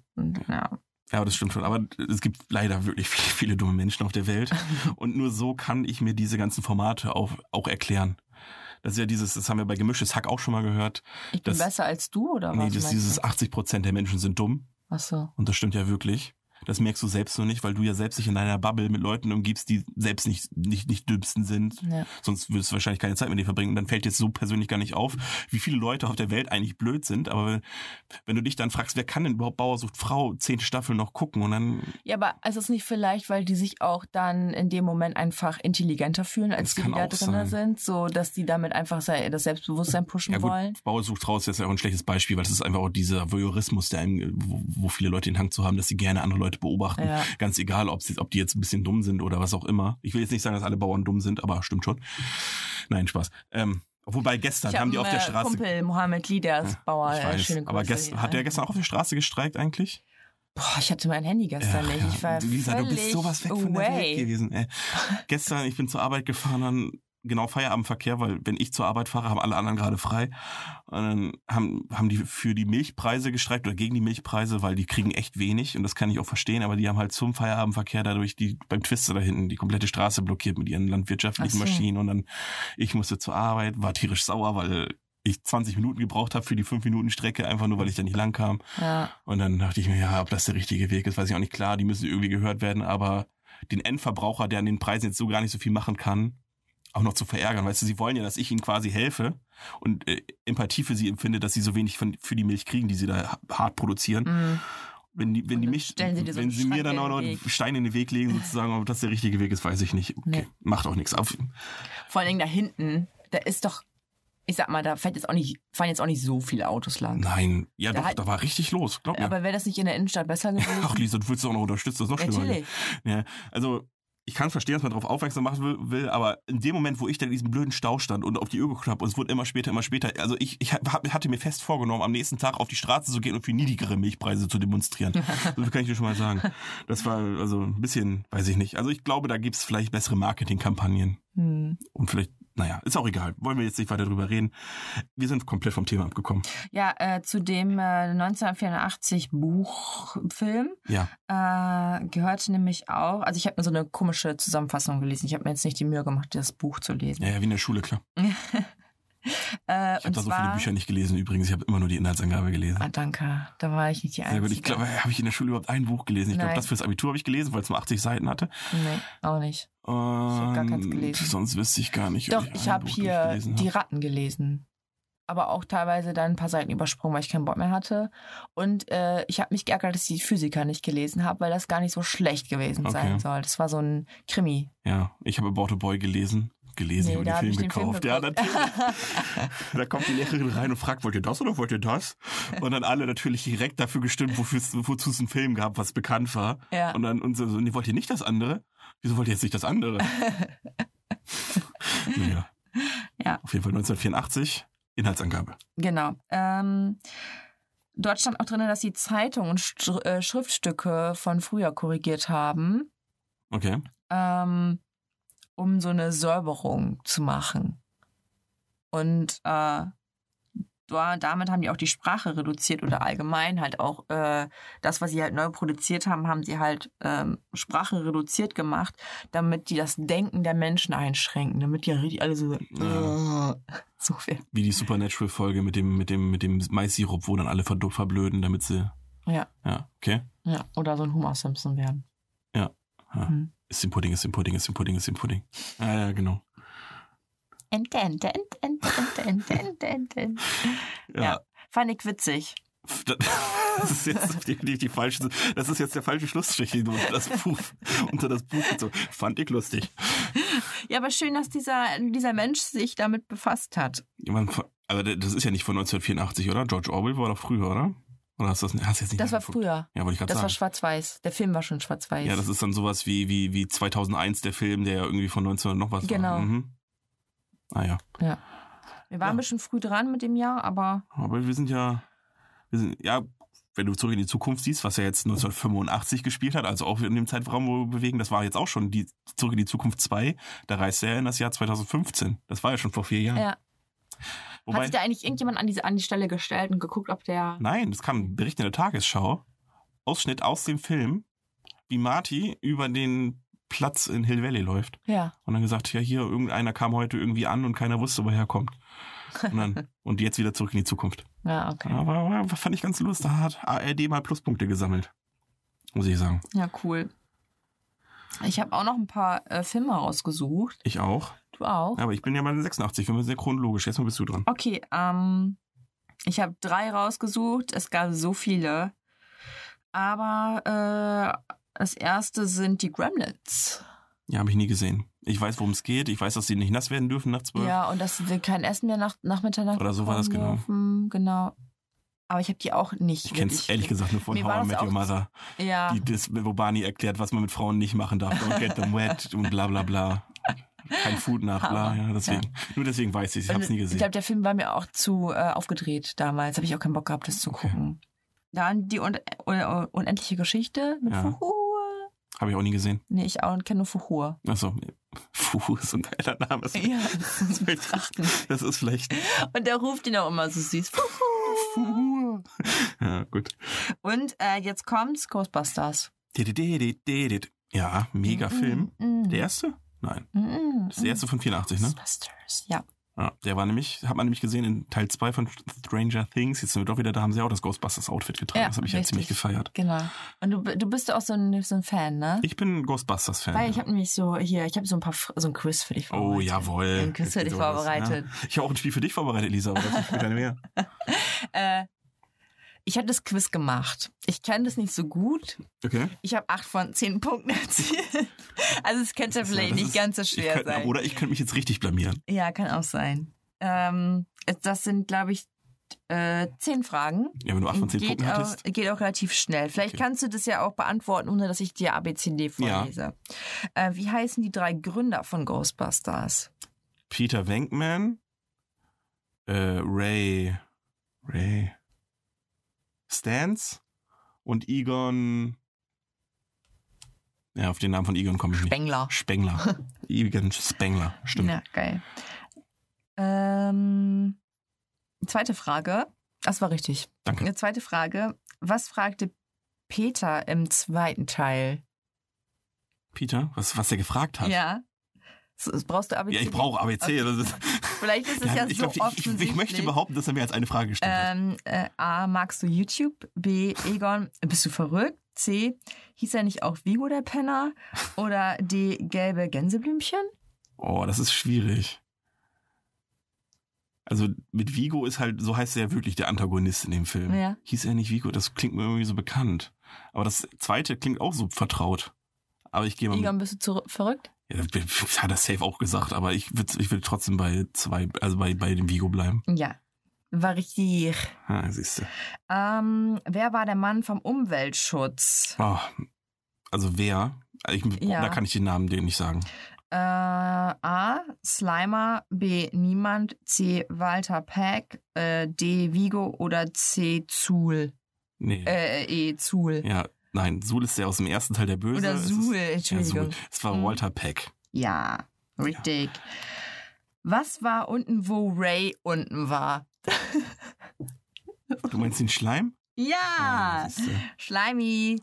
Ja. ja, das stimmt schon. Aber es gibt leider wirklich viele, viele dumme Menschen auf der Welt. Und nur so kann ich mir diese ganzen Formate auch, auch erklären. Das ist ja dieses, das haben wir bei Gemischtes Hack auch schon mal gehört. Ich bin Das- besser als du oder Nee, was? das, meinst dieses du? 80 Prozent der Menschen sind dumm. Ach so. Und das stimmt ja wirklich. Das merkst du selbst nur nicht, weil du ja selbst dich in deiner Bubble mit Leuten umgibst, die selbst nicht, nicht, nicht dümmsten sind. Ja. Sonst würdest du wahrscheinlich keine Zeit mit denen verbringen. Und dann fällt dir so persönlich gar nicht auf, wie viele Leute auf der Welt eigentlich blöd sind. Aber wenn, wenn du dich dann fragst, wer kann denn überhaupt Bauer sucht Frau zehn Staffeln noch gucken und dann Ja, aber ist es nicht vielleicht, weil die sich auch dann in dem Moment einfach intelligenter fühlen, als die, die da drin sein. sind, so dass die damit einfach das Selbstbewusstsein pushen ja gut, wollen? Bauer sucht Frau ist jetzt ja auch ein schlechtes Beispiel, weil das ist einfach auch dieser Voyeurismus, der einem, wo, wo viele Leute den Hang zu haben, dass sie gerne andere Leute beobachten. Ja. Ganz egal, ob, sie, ob die jetzt ein bisschen dumm sind oder was auch immer. Ich will jetzt nicht sagen, dass alle Bauern dumm sind, aber stimmt schon. Nein, Spaß. Ähm, wobei gestern Ich haben die auf der äh, Straße. Kumpel Mohammed Lee, der ist Bauer. ich äh, weiß, aber Grüße gest, hier. hat der gestern auch auf der Straße gestreikt eigentlich? Boah, ich hatte mein Handy gestern Ach nicht. ja, Ich war du, Lisa, du bist sowas weg von der Welt away. gewesen. Ey. Gestern, ich bin zur Arbeit gefahren, dann genau Feierabendverkehr, weil wenn ich zur Arbeit fahre, haben alle anderen gerade frei. Und dann haben, haben die für die Milchpreise gestreikt oder gegen die Milchpreise, weil die kriegen echt wenig und das kann ich auch verstehen, aber die haben halt zum Feierabendverkehr dadurch die beim Twister da hinten die komplette Straße blockiert mit ihren landwirtschaftlichen so. Maschinen und dann ich musste zur Arbeit, war tierisch sauer, weil ich 20 Minuten gebraucht habe für die 5 Minuten Strecke, einfach nur weil ich da nicht lang kam. Ja, Und dann dachte ich mir, ja, ob das der richtige Weg ist, weiß ich auch nicht. Klar, die müssen irgendwie gehört werden, aber den Endverbraucher, der an den Preisen jetzt so gar nicht so viel machen kann, auch noch zu verärgern. Weißt du, sie wollen ja, dass ich ihnen quasi helfe und äh, Empathie für sie empfinde, dass sie so wenig von, für die Milch kriegen, die sie da ha- hart produzieren. mm. Wenn die, wenn die mich, sie so wenn einen sie mir dann auch noch einen Stein in den Weg legen, sozusagen, ob das der richtige Weg ist, weiß ich nicht. Okay, Nee. macht auch nichts. Auf, Vor allen Dingen da hinten, da ist doch, ich sag mal, da fährt jetzt auch nicht, fahren jetzt auch nicht so viele Autos lang. nein, ja Da doch, halt- da war richtig los, glaub mir. Aber wäre das nicht in der Innenstadt besser gewesen? Ach Lisa, du willst doch auch noch unterstützen, das ist noch schlimmer. Natürlich. Ja, also ich kann verstehen, dass man darauf aufmerksam machen will, will, aber in dem Moment, wo ich dann in diesem blöden Stau stand und auf die Uhr geguckt habe und es wurde immer später, immer später, also ich, ich hab, hatte mir fest vorgenommen, am nächsten Tag auf die Straße zu gehen und für niedrigere Milchpreise zu demonstrieren. so viel kann ich dir schon mal sagen. Das war also ein bisschen, weiß ich nicht. Also ich glaube, da gibt's vielleicht bessere Marketingkampagnen Hm. und vielleicht, naja, ist auch egal. Wollen wir jetzt nicht weiter drüber reden. Wir sind komplett vom Thema abgekommen. Ja, äh, zu dem äh, 1984 Buchfilm Ja, äh, gehörte nämlich auch, also ich habe mir so eine komische Zusammenfassung gelesen. Ich habe mir jetzt nicht die Mühe gemacht, das Buch zu lesen. ja, ja wie in der Schule, klar. Äh, Ich habe da so viele Bücher nicht gelesen übrigens. Ich habe immer nur die Inhaltsangabe gelesen. Ah, danke. Da war ich nicht die Sehr Einzige. gut. Ich glaube, habe ich in der Schule überhaupt ein Buch gelesen? Ich glaube, das fürs Abitur habe ich gelesen, weil es nur 80 Seiten hatte. Nee, auch nicht. Und gar keins gelesen. Sonst wüsste ich gar nicht. Doch, ich ein habe hier die. Ratten gelesen. Aber auch teilweise dann ein paar Seiten übersprungen, weil ich keinen Bock mehr hatte. Und äh, ich habe mich geärgert, dass ich die Physiker nicht gelesen habe, weil das gar nicht so schlecht gewesen Okay. sein soll. Das war so ein Krimi. Ja, ich habe About a Boy gelesen. Gelesen, Nee, ich habe hab den Film den Film gekauft. ja, natürlich. da kommt die Lehrerin rein und fragt, wollt ihr das oder wollt ihr das? Und dann alle natürlich direkt dafür gestimmt, wozu es einen Film gab, was bekannt war. Ja. Und dann und so, nee, wollt ihr nicht das andere? Wieso wollt ihr jetzt nicht das andere? naja. Ja. Auf jeden Fall 1984, Inhaltsangabe. Genau. Ähm, dort stand auch drin, dass sie Zeitungen und äh, Schriftstücke von früher korrigiert haben, Okay. ähm, um so eine Säuberung zu machen. Und äh, da, damit haben die auch die Sprache reduziert oder allgemein halt auch äh, das, was sie halt neu produziert haben, haben sie halt ähm, Sprache reduziert gemacht, damit die das Denken der Menschen einschränken, damit die ja richtig alle so, Ja. so viel. Wie die Supernatural-Folge mit dem, mit dem, mit dem Mais-Sirup, wo dann alle verblöden, damit sie. Ja. Ja, okay. Ja, oder so ein Homer Simpson werden. Ja. Mhm. Ist im Pudding, ist im Pudding, ist im Pudding, ist im Pudding. Ah, ja, genau. Ente, ente, ente, ente, ente, ente, ente, ja. ja, fand ich witzig. Das ist jetzt die, die, die, falsche, das ist jetzt der falsche Schlussstrich unter das Buch, unter das Buch gezogen. Fand ich lustig. Ja, aber schön, dass dieser, dieser Mensch sich damit befasst hat. Aber das ist ja nicht von 1984, oder? George Orwell war doch früher, oder? Oder hast du das, hast du jetzt nicht Das war früher. Ja, wollte ich gerade Das war sagen. schwarz-weiß. Der Film war schon schwarz-weiß. Ja, das ist dann sowas wie, wie, wie 2001, der Film, der ja irgendwie von 1900 noch was Genau. war. Mhm. Ah ja. Wir waren Ja. ein bisschen früh dran mit dem Jahr, aber Aber wir sind ja, wir sind, ja, wenn du zurück in die Zukunft siehst, was er jetzt 1985 gespielt hat, also auch in dem Zeitraum, wo wir bewegen, das war jetzt auch schon die Zurück in die Zukunft 2, da reist er in das Jahr 2015. Das war ja schon vor vier Jahren. ja. Wobei, hat sich da eigentlich irgendjemand an, diese, an die Stelle gestellt und geguckt, ob der. nein, das kam ein Bericht in der Tagesschau. Ausschnitt aus dem Film, wie Marty über den Platz in Hill Valley läuft. Ja. Und dann gesagt, ja, hier, irgendeiner kam heute irgendwie an und keiner wusste, woher er kommt. Und, dann, und jetzt wieder zurück in die Zukunft. Ja, okay. Aber, aber fand ich ganz lustig. Da hat ARD mal Pluspunkte gesammelt. Muss ich sagen. Ja, cool. Ich habe auch noch ein paar äh, Filme rausgesucht. Ich auch. Du auch? Aber ich bin ja mal 86, wir sind sehr chronologisch. Jetzt mal bist du dran. Okay, ähm, ich habe drei rausgesucht. Es gab so viele. Aber äh, das erste sind die Gremlins. Ja, habe ich nie gesehen. Ich weiß, worum es geht. Ich weiß, dass sie nicht nass werden dürfen nach zwölf. Ja, und dass sie kein Essen mehr nach, nach Mitternacht Oder so war das, genau. dürfen. Genau. Aber ich habe die auch nicht. Ich kenne es ehrlich gesagt nur von Mir How I Met Your Mother. Ja. Die, das, wo Barney erklärt, was man mit Frauen nicht machen darf. Don't get them wet und bla bla bla. Kein Food nach, bla. Ja, deswegen. Nur deswegen weiß ich es. Ich habe es Und nie Ich gesehen. glaube, der Film war mir auch zu äh, aufgedreht damals. Habe ich auch keinen Bock gehabt, das zu Okay. gucken. Dann die un un unendliche Geschichte mit Ja. Fuhur. Habe ich auch nie gesehen. Nee, ich auch kenne nur Fuhur. Achso. Fuh, ist ein geiler Name. Ja, das ist. Das ist vielleicht. Und der ruft ihn auch immer so süß. Fuhur. Fuh. Ja, gut. Und äh, jetzt kommt's, Ghostbusters. Ja, mega Film. Mm, Der erste? Nein. mm, Das ist der erste von 84, ne? Ghostbusters, ja. Ja, der war nämlich, hat man nämlich gesehen in Teil 2 von Stranger Things. Jetzt sind wir doch wieder, da haben sie auch das Ghostbusters-Outfit getragen. Ja, das habe ich ja ziemlich gefeiert. Genau. Und du, du bist auch so ein, so ein Fan, ne? Ich bin Ghostbusters-Fan. Weil ja. ich habe nämlich so, hier, ich habe so ein paar, so ein Quiz für dich vorbereitet. Oh, jawohl. Ein Quiz für dich vorbereitet. Ja. Ich habe auch ein Spiel für dich vorbereitet, Lisa, aber das ist später mehr. Äh, ich habe das Quiz gemacht. Ich kenne das nicht so gut. Okay. Ich habe acht von zehn Punkten erzielt. Also es könnte vielleicht das nicht ist- ganz so schwer könnt, sein. Oder ich könnte mich jetzt richtig blamieren. Ja, kann auch sein. Ähm, das sind, glaube ich, äh, zehn Fragen. Ja, wenn du 8 von 10 geht, Punkten auch, hattest. geht auch relativ schnell. Vielleicht Okay. kannst du das ja auch beantworten, ohne dass ich dir ABCD vorlese. Äh, wie heißen die drei Gründer von Ghostbusters? Peter Venkman, äh, Ray, Ray Stans und Egon. Ja, auf den Namen von Egon komme ich nicht. Spengler. Spengler. Egon Spengler, stimmt. Ja, geil. Ähm, zweite Frage. Das war richtig. Danke. Eine zweite Frage. Was fragte Peter im zweiten Teil? Peter, was, was er gefragt hat. Ja. Brauchst du ABC. Ja, ich brauche ABC. Das ist, Vielleicht ist es ja, ich, so glaub, ich, ich, ich möchte behaupten, dass er mir jetzt eine Frage gestellt hat. Ähm, äh, A. Magst du YouTube? B. Egon, bist du verrückt? C. Hieß er nicht auch Vigo der Penner? Oder D. Gelbe Gänseblümchen? Oh, das ist schwierig. Also mit Vigo ist halt, so heißt er ja wirklich der Antagonist in dem Film. Ja. Hieß er nicht Vigo? Das klingt mir irgendwie so bekannt. Aber das zweite klingt auch so vertraut. Aber ich gehe mal Egon, bist du zu verrückt? Ja, das hat er safe auch gesagt, aber ich würde ich würd trotzdem bei zwei, also bei, bei dem Vigo bleiben. Ja. War richtig. Ah, siehst du. Ähm, wer war der Mann vom Umweltschutz? Oh, also wer? Ich, Ja. Da kann ich den Namen dir nicht sagen. Äh, A. Slimer, B. Niemand, C. Walter Peck, äh, D. Vigo oder C. Zuhl. Nee. Äh, E. Zuhl. Ja, nein, Sul ist der aus dem ersten Teil der Böse. Oder Es ist- Suhl, Ja, Entschuldigung. Sul. Es war Mhm. Walter Peck. Ja, richtig. Was war unten, wo Ray unten war? Du meinst den Schleim? Ja, siehst du. Schleimi.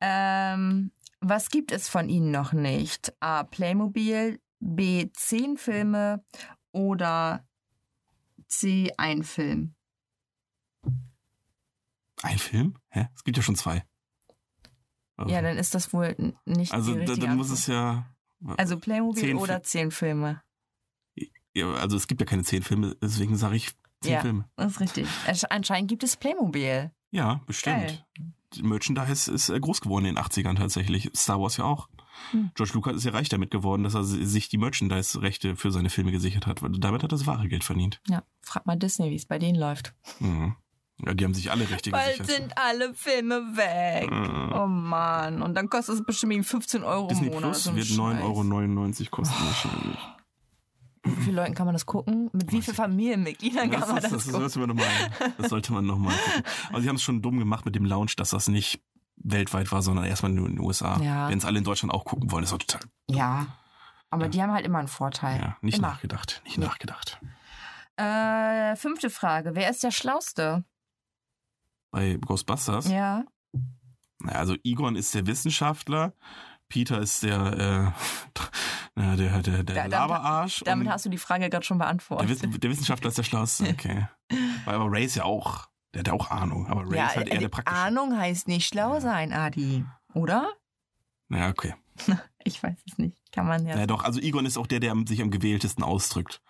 Ähm, was gibt es von Ihnen noch nicht? A. Playmobil, B. Zehn Filme oder C. Ein Film. Ein Film? Hä? Es gibt ja schon zwei. Ja, dann ist das wohl nicht Also die da, dann muss es ja. Also Playmobil zehn oder zehn Filme. Ja, also es gibt ja keine zehn Filme, deswegen sage ich zehn Ja. Filme. Das ist richtig. Ansch- Anscheinend gibt es Playmobil. Ja, bestimmt. Geil. Merchandise ist äh, groß geworden in den 80ern tatsächlich. Star Wars ja auch. Hm. George Lucas ist ja reich damit geworden, dass er si- sich die Merchandise-Rechte für seine Filme gesichert hat. Damit hat er das wahre Geld verdient. Ja, frag mal Disney, wie es bei denen läuft. Mhm. Ja, die haben sich alle Rechte Bald gesichert. sind alle Filme weg. Mhm. Oh Mann. Und dann kostet es bestimmt irgendwie 15 Euro Disney im Monat. Plus so wird Scheiß. 9,99 Euro kosten wahrscheinlich. Wie vielen Leuten kann man das gucken? Mit wie vielen Familienmitgliedern kann Das, man ist, das, das, gucken? sollte man noch mal, das sollte man nochmal gucken. Aber sie haben es schon dumm gemacht mit dem Launch, dass das nicht weltweit war, sondern erstmal nur in den USA. Ja. Wenn es alle in Deutschland auch gucken wollen, ist auch total Ja. Aber Ja. die haben halt immer einen Vorteil. ja, nicht immer. nachgedacht. Nicht Nee. nachgedacht. Äh, fünfte Frage. Wer ist der Schlauste? Bei Ghostbusters, Ja. naja, also Egon ist der Wissenschaftler, Peter ist der, äh, der, der, der damit- Laberarsch. Damit und hast du die Frage gerade schon der, beantwortet. Wiss, der Wissenschaftler ist der Schlauste, okay. Weil aber Ray ist ja auch, der hat ja auch Ahnung, aber Ray ja, ist halt eher äh, der praktische. Ahnung heißt nicht schlau sein, Adi. Oder? Naja, okay. Ich weiß es nicht. Kann man ja. Ja, doch, also Egon ist auch der, der sich am gewähltesten ausdrückt.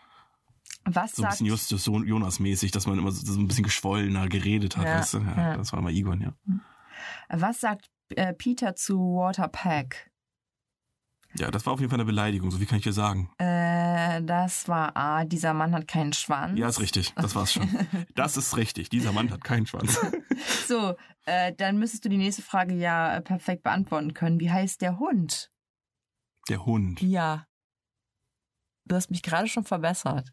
Was So ein sagt bisschen Justus Jonas-mäßig, dass man immer so, ein bisschen geschwollener geredet hat, Ja, weißt du? Ja, ja. Das war mal Egon, ja. Was sagt äh, Peter zu Walter Peck? Ja, das war auf jeden Fall eine Beleidigung, so wie kann ich dir sagen. Äh, das war A, dieser Mann hat keinen Schwanz. Ja, ist richtig, das war's schon. Das ist richtig, dieser Mann hat keinen Schwanz. So, äh, dann müsstest du die nächste Frage ja äh, perfekt beantworten können. Wie heißt der Hund? Der Hund. Ja. Du hast mich gerade schon verbessert.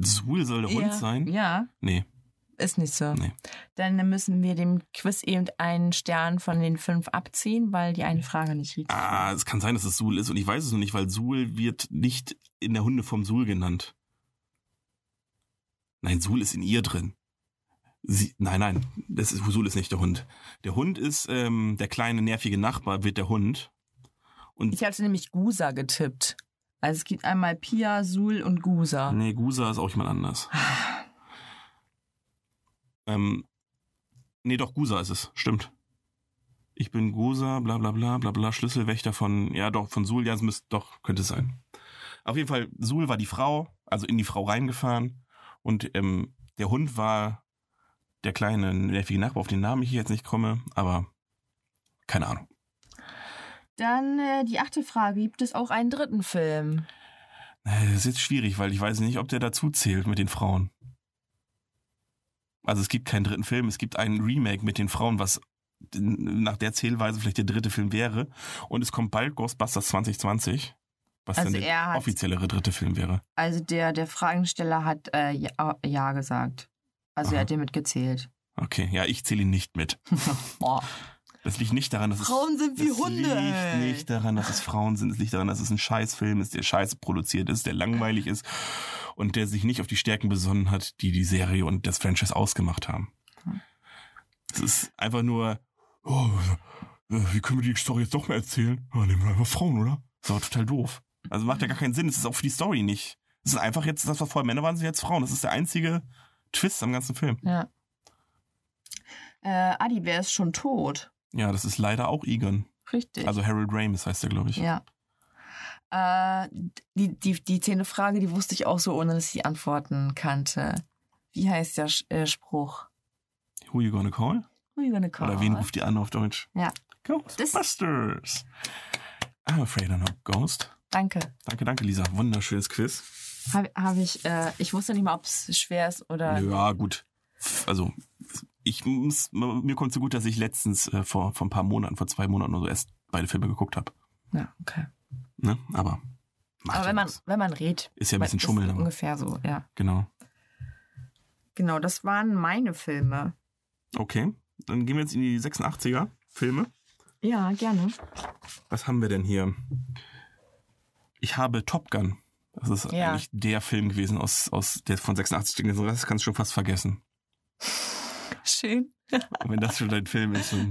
Sul soll der Hund ja. sein? Ja, Nee, ist nicht so. Nee. Dann müssen wir dem Quiz eben einen Stern von den fünf abziehen, weil die eine Frage nicht richtig war. Ah, es kann sein, dass es Sul ist und ich weiß es noch nicht, weil Sul wird nicht in der Hunde vom Sul genannt. Nein, Sul ist in ihr drin. Sie, nein, nein, das ist, Sul ist nicht der Hund. Der Hund ist ähm, der kleine nervige Nachbar, wird der Hund. Und Ich hatte nämlich Gusa getippt. Also es gibt einmal Pia, Sul und Gusa. nee, Gusa ist auch jemand anders. Ähm, nee, doch, Gusa ist es, stimmt. Ich bin Gusa, bla bla bla bla bla, Schlüsselwächter von, ja doch, von Sul, ja, es müsste, doch, könnte es sein. Auf jeden Fall, Sul war die Frau, also in die Frau reingefahren und ähm, der Hund war der kleine nervige Nachbar, auf den Namen ich jetzt nicht komme, aber keine Ahnung. Dann äh, die achte Frage. Gibt es auch einen dritten Film? Äh, Das ist jetzt schwierig, weil ich weiß nicht, ob der dazu zählt mit den Frauen. Also es gibt keinen dritten Film, es gibt einen Remake mit den Frauen, was nach der Zählweise vielleicht der dritte Film wäre. Und es kommt bald Ghostbusters 2020, was Also dann der er hat- offiziellere dritte Film wäre. Also der, der Fragensteller hat äh, ja, ja gesagt. Also Aha. er hat dir mitgezählt. Okay, ja, ich zähle ihn nicht mit. Das liegt nicht daran, dass Frauen es, sind wie das Hunde, liegt ey. nicht daran, dass es Frauen sind. Es liegt daran, dass es ein Scheißfilm ist, der scheiße produziert ist, der langweilig ist und der sich nicht auf die Stärken besonnen hat, die die Serie und das Franchise ausgemacht haben. Es ist einfach nur, oh, wie können wir die Story jetzt doch mal erzählen? Ja, nehmen wir einfach Frauen, oder? Das ist aber total doof. Also macht ja gar keinen Sinn. Es ist auch für die Story nicht. Es ist einfach jetzt, das was vorher Männer waren, sind jetzt Frauen. Das ist der einzige Twist am ganzen Film. Ja. Äh, Adi, wer ist schon tot? Ja, das ist leider auch Egon. Richtig. Also Harold Ramis heißt er, glaube ich. ja. Äh, die, die, die zehnte Frage, die wusste ich auch so, ohne dass ich die Antworten kannte. Wie heißt der Sch- äh, Spruch? Who you gonna call? Who you gonna call? Oder wen ruft die an auf Deutsch? Ja. Ghostbusters. I'm afraid I'm not ghost. Danke. Danke, danke, Lisa. Wunderschönes Quiz. Habe hab ich, äh, ich wusste nicht mal, ob es schwer ist oder. Ja, gut. Also, ich muss, mir kommt so gut, dass ich letztens äh, vor, vor ein paar Monaten, vor zwei Monaten oder so erst beide Filme geguckt habe. Ja, okay. Ne? Aber, Aber wenn man, wenn man redet. Ist ja ein bisschen aber Ungefähr so, ja. genau. Genau, das waren meine Filme. Okay, dann gehen wir jetzt in die 86er Filme. Ja, gerne. Was haben wir denn hier? Ich habe Top Gun. Das ist Ja. eigentlich der Film gewesen aus, aus der von 86. Den Rest kannst du schon fast vergessen. Schön. Wenn das schon dein Film ist.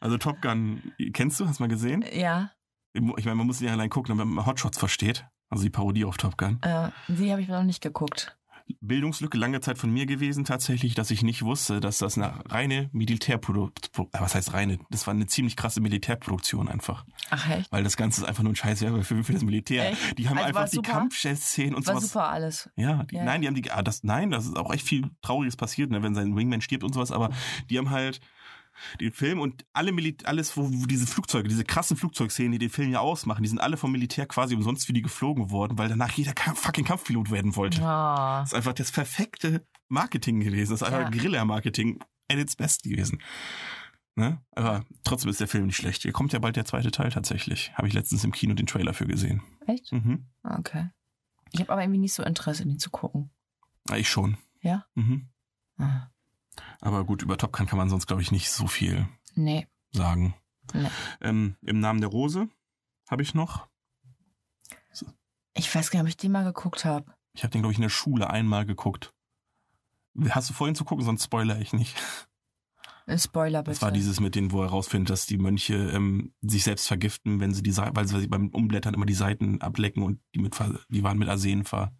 Also Top Gun, kennst du? Hast du mal gesehen? Ja, Ich meine, man muss nicht allein gucken, damit man Hotshots versteht. Also die Parodie auf Top Gun. äh, die habe ich noch nicht geguckt. Bildungslücke lange Zeit von mir gewesen tatsächlich, dass ich nicht wusste, dass das eine reine Militärproduktion, was heißt reine? Das war eine ziemlich krasse Militärproduktion einfach. Ach echt? Weil das Ganze ist einfach nur ein scheiß Werbefilm für das Militär. Echt? Die haben Also einfach die super? Kampfszenen und War sowas. super alles. Ja, die, Ja. nein, die haben die, ah, das, nein, das ist auch echt viel Trauriges passiert, ne, wenn sein Wingman stirbt und sowas, aber die haben halt den Film und alle Mili alles, wo, wo diese Flugzeuge, diese krassen Flugzeugszenen, die den Film ja ausmachen, die sind alle vom Militär quasi umsonst für die geflogen worden, weil danach jeder Ka- fucking Kampfpilot werden wollte. Ah. Das ist einfach das perfekte Marketing gewesen. Das ist einfach Ja. Guerilla-Marketing at its best gewesen. Ne? Aber trotzdem ist der Film nicht schlecht. Hier kommt ja bald der zweite Teil tatsächlich. Habe ich letztens im Kino den Trailer für gesehen. Echt? Mhm. Okay. Ich habe aber irgendwie nicht so Interesse, den zu gucken. Ich schon. Ja? Mhm. Ah. Aber gut, über Top Gun kann man sonst, glaube ich, nicht so viel Nee. sagen. Nee. Ähm, Im Namen der Rose habe ich noch. Ich weiß gar nicht, ob ich den mal geguckt habe. Ich habe den, glaube ich, in der Schule einmal geguckt. Hast du vorhin zu gucken, sonst spoiler ich nicht. Spoiler bitte. Das war dieses mit denen, wo er herausfindet, dass die Mönche ähm, sich selbst vergiften, wenn sie die weil sie beim Umblättern immer die Seiten ablecken und die mit die waren mit Arsen ver,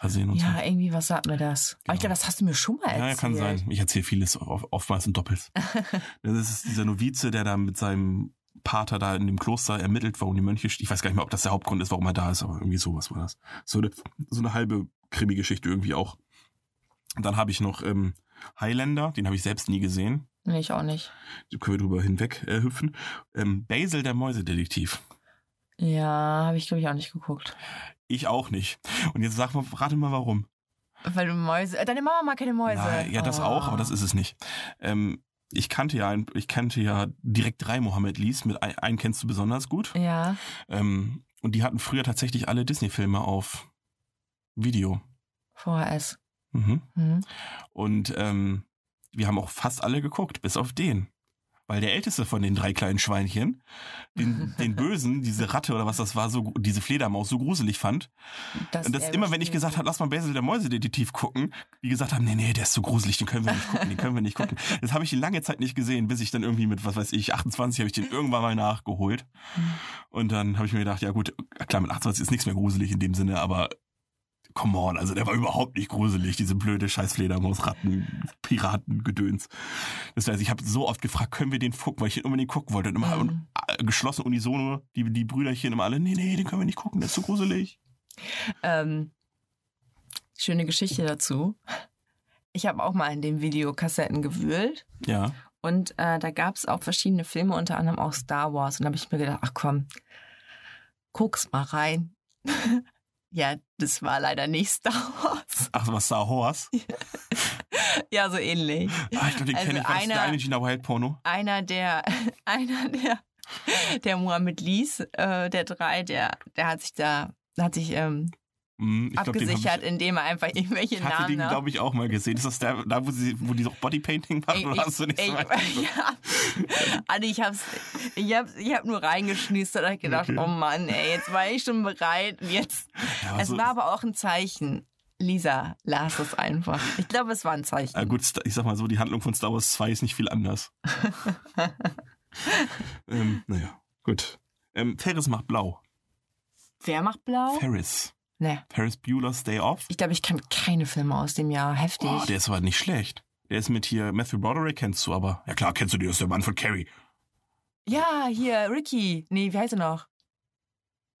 versehen und Ja, irgendwie, was sagt mir das? Aber ich Genau. glaube, das hast du mir schon mal so. Ja, erzählt. kann sein. Ich erzähle vieles oft- oftmals in Doppels. das ist dieser Novize, der da mit seinem Pater da in dem Kloster ermittelt, warum die Mönche, ich weiß gar nicht mehr, ob das der Hauptgrund ist, warum er da ist, aber irgendwie sowas war das. So eine, so eine halbe Krimi-Geschichte irgendwie auch. Und dann habe ich noch ähm, Highlander, den habe ich selbst nie gesehen. Nee, ich auch nicht. Da können wir drüber hinweg äh, hüpfen. Ähm, Basil, der Mäusedetektiv. Ja, habe ich, glaube ich, auch nicht geguckt. Ich auch nicht. Und jetzt sag mal, rate mal warum. Weil du Mäuse. Äh, Deine Mama mag keine Mäuse. Na, ja, das Oh. auch, aber das ist es nicht. Ähm, ich kannte ja, ein- ich kannte ja direkt drei Mohammed Lees, mit ein, einen kennst du besonders gut. Ja. Ähm, und die hatten früher tatsächlich alle Disney-Filme auf Video. VHS. Mhm. Hm. Und ähm, wir haben auch fast alle geguckt, bis auf den. Weil der älteste von den drei kleinen Schweinchen, den, den Bösen, diese Ratte oder was das war, so diese Fledermaus so gruselig fand. Das Und das er immer, wenn ich gesagt habe, lass mal Basil der Mäusedetektiv gucken, die gesagt haben, nee, nee, der ist so gruselig, den können wir nicht gucken, den können wir nicht gucken. Das habe ich lange Zeit nicht gesehen, bis ich dann irgendwie mit, was weiß ich, 28 habe ich den irgendwann mal nachgeholt. Und dann habe ich mir gedacht, ja gut, klar, mit 28 ist nichts mehr gruselig in dem Sinne, aber come on, also der war überhaupt nicht gruselig, diese blöde scheiß Fledermaus, Ratten, Piraten, Gedöns. Das heißt, ich habe so oft gefragt, können wir den gucken, weil ich den unbedingt gucken wollte. Und immer Mhm. und, äh, geschlossen unisono, die, die Brüderchen immer alle, nee, nee, den können wir nicht gucken, der ist so gruselig. Ähm, schöne Geschichte dazu. Ich habe auch mal in den Videokassetten gewühlt. Ja. Und äh, da gab es auch verschiedene Filme, unter anderem auch Star Wars. Und da habe ich mir gedacht, ach komm, guck's mal rein. ja, das war leider nicht Star Wars. Ach, was Star Horse? ja, so ähnlich. Ah, ich glaube, den Also kenne ich. War das der einer- eine Wild Porno? Einer der, einer der, der Mohammed Lees, äh, der drei, der, der hat sich da, hat sich ähm, Hm, ich glaub, den hab abgesichert, ich, indem er einfach irgendwelche ich hatte Namen. den, ne? glaube ich, auch mal gesehen. Ist das der, da, wo sie, wo die doch Bodypainting machen? Ich, Oder hast du nicht ich, so ich, ja. Adi, ich hab's, ich hab, ich hab nur reingeschnüstert und hab gedacht, Okay. oh Mann, ey, jetzt war ich schon bereit jetzt. Ja, es so- war aber auch ein Zeichen. Lisa, las es einfach. Ich glaube, es war ein Zeichen. Ah, gut, ich sag mal so, die Handlung von Star Wars 2 ist nicht viel anders. ähm, naja, gut. Ähm, Ferris macht blau. Wer macht blau? Ferris. Ne. Ferris Bueller's Day Off. Ich glaube, ich kann keine Filme aus dem Jahr. Heftig. Oh, der ist aber nicht schlecht. Der ist mit hier, Matthew Broderick kennst du aber. Ja klar, kennst du den, das ist der Mann von Carrie. ja, hier, Ricky. Nee, wie heißt er noch?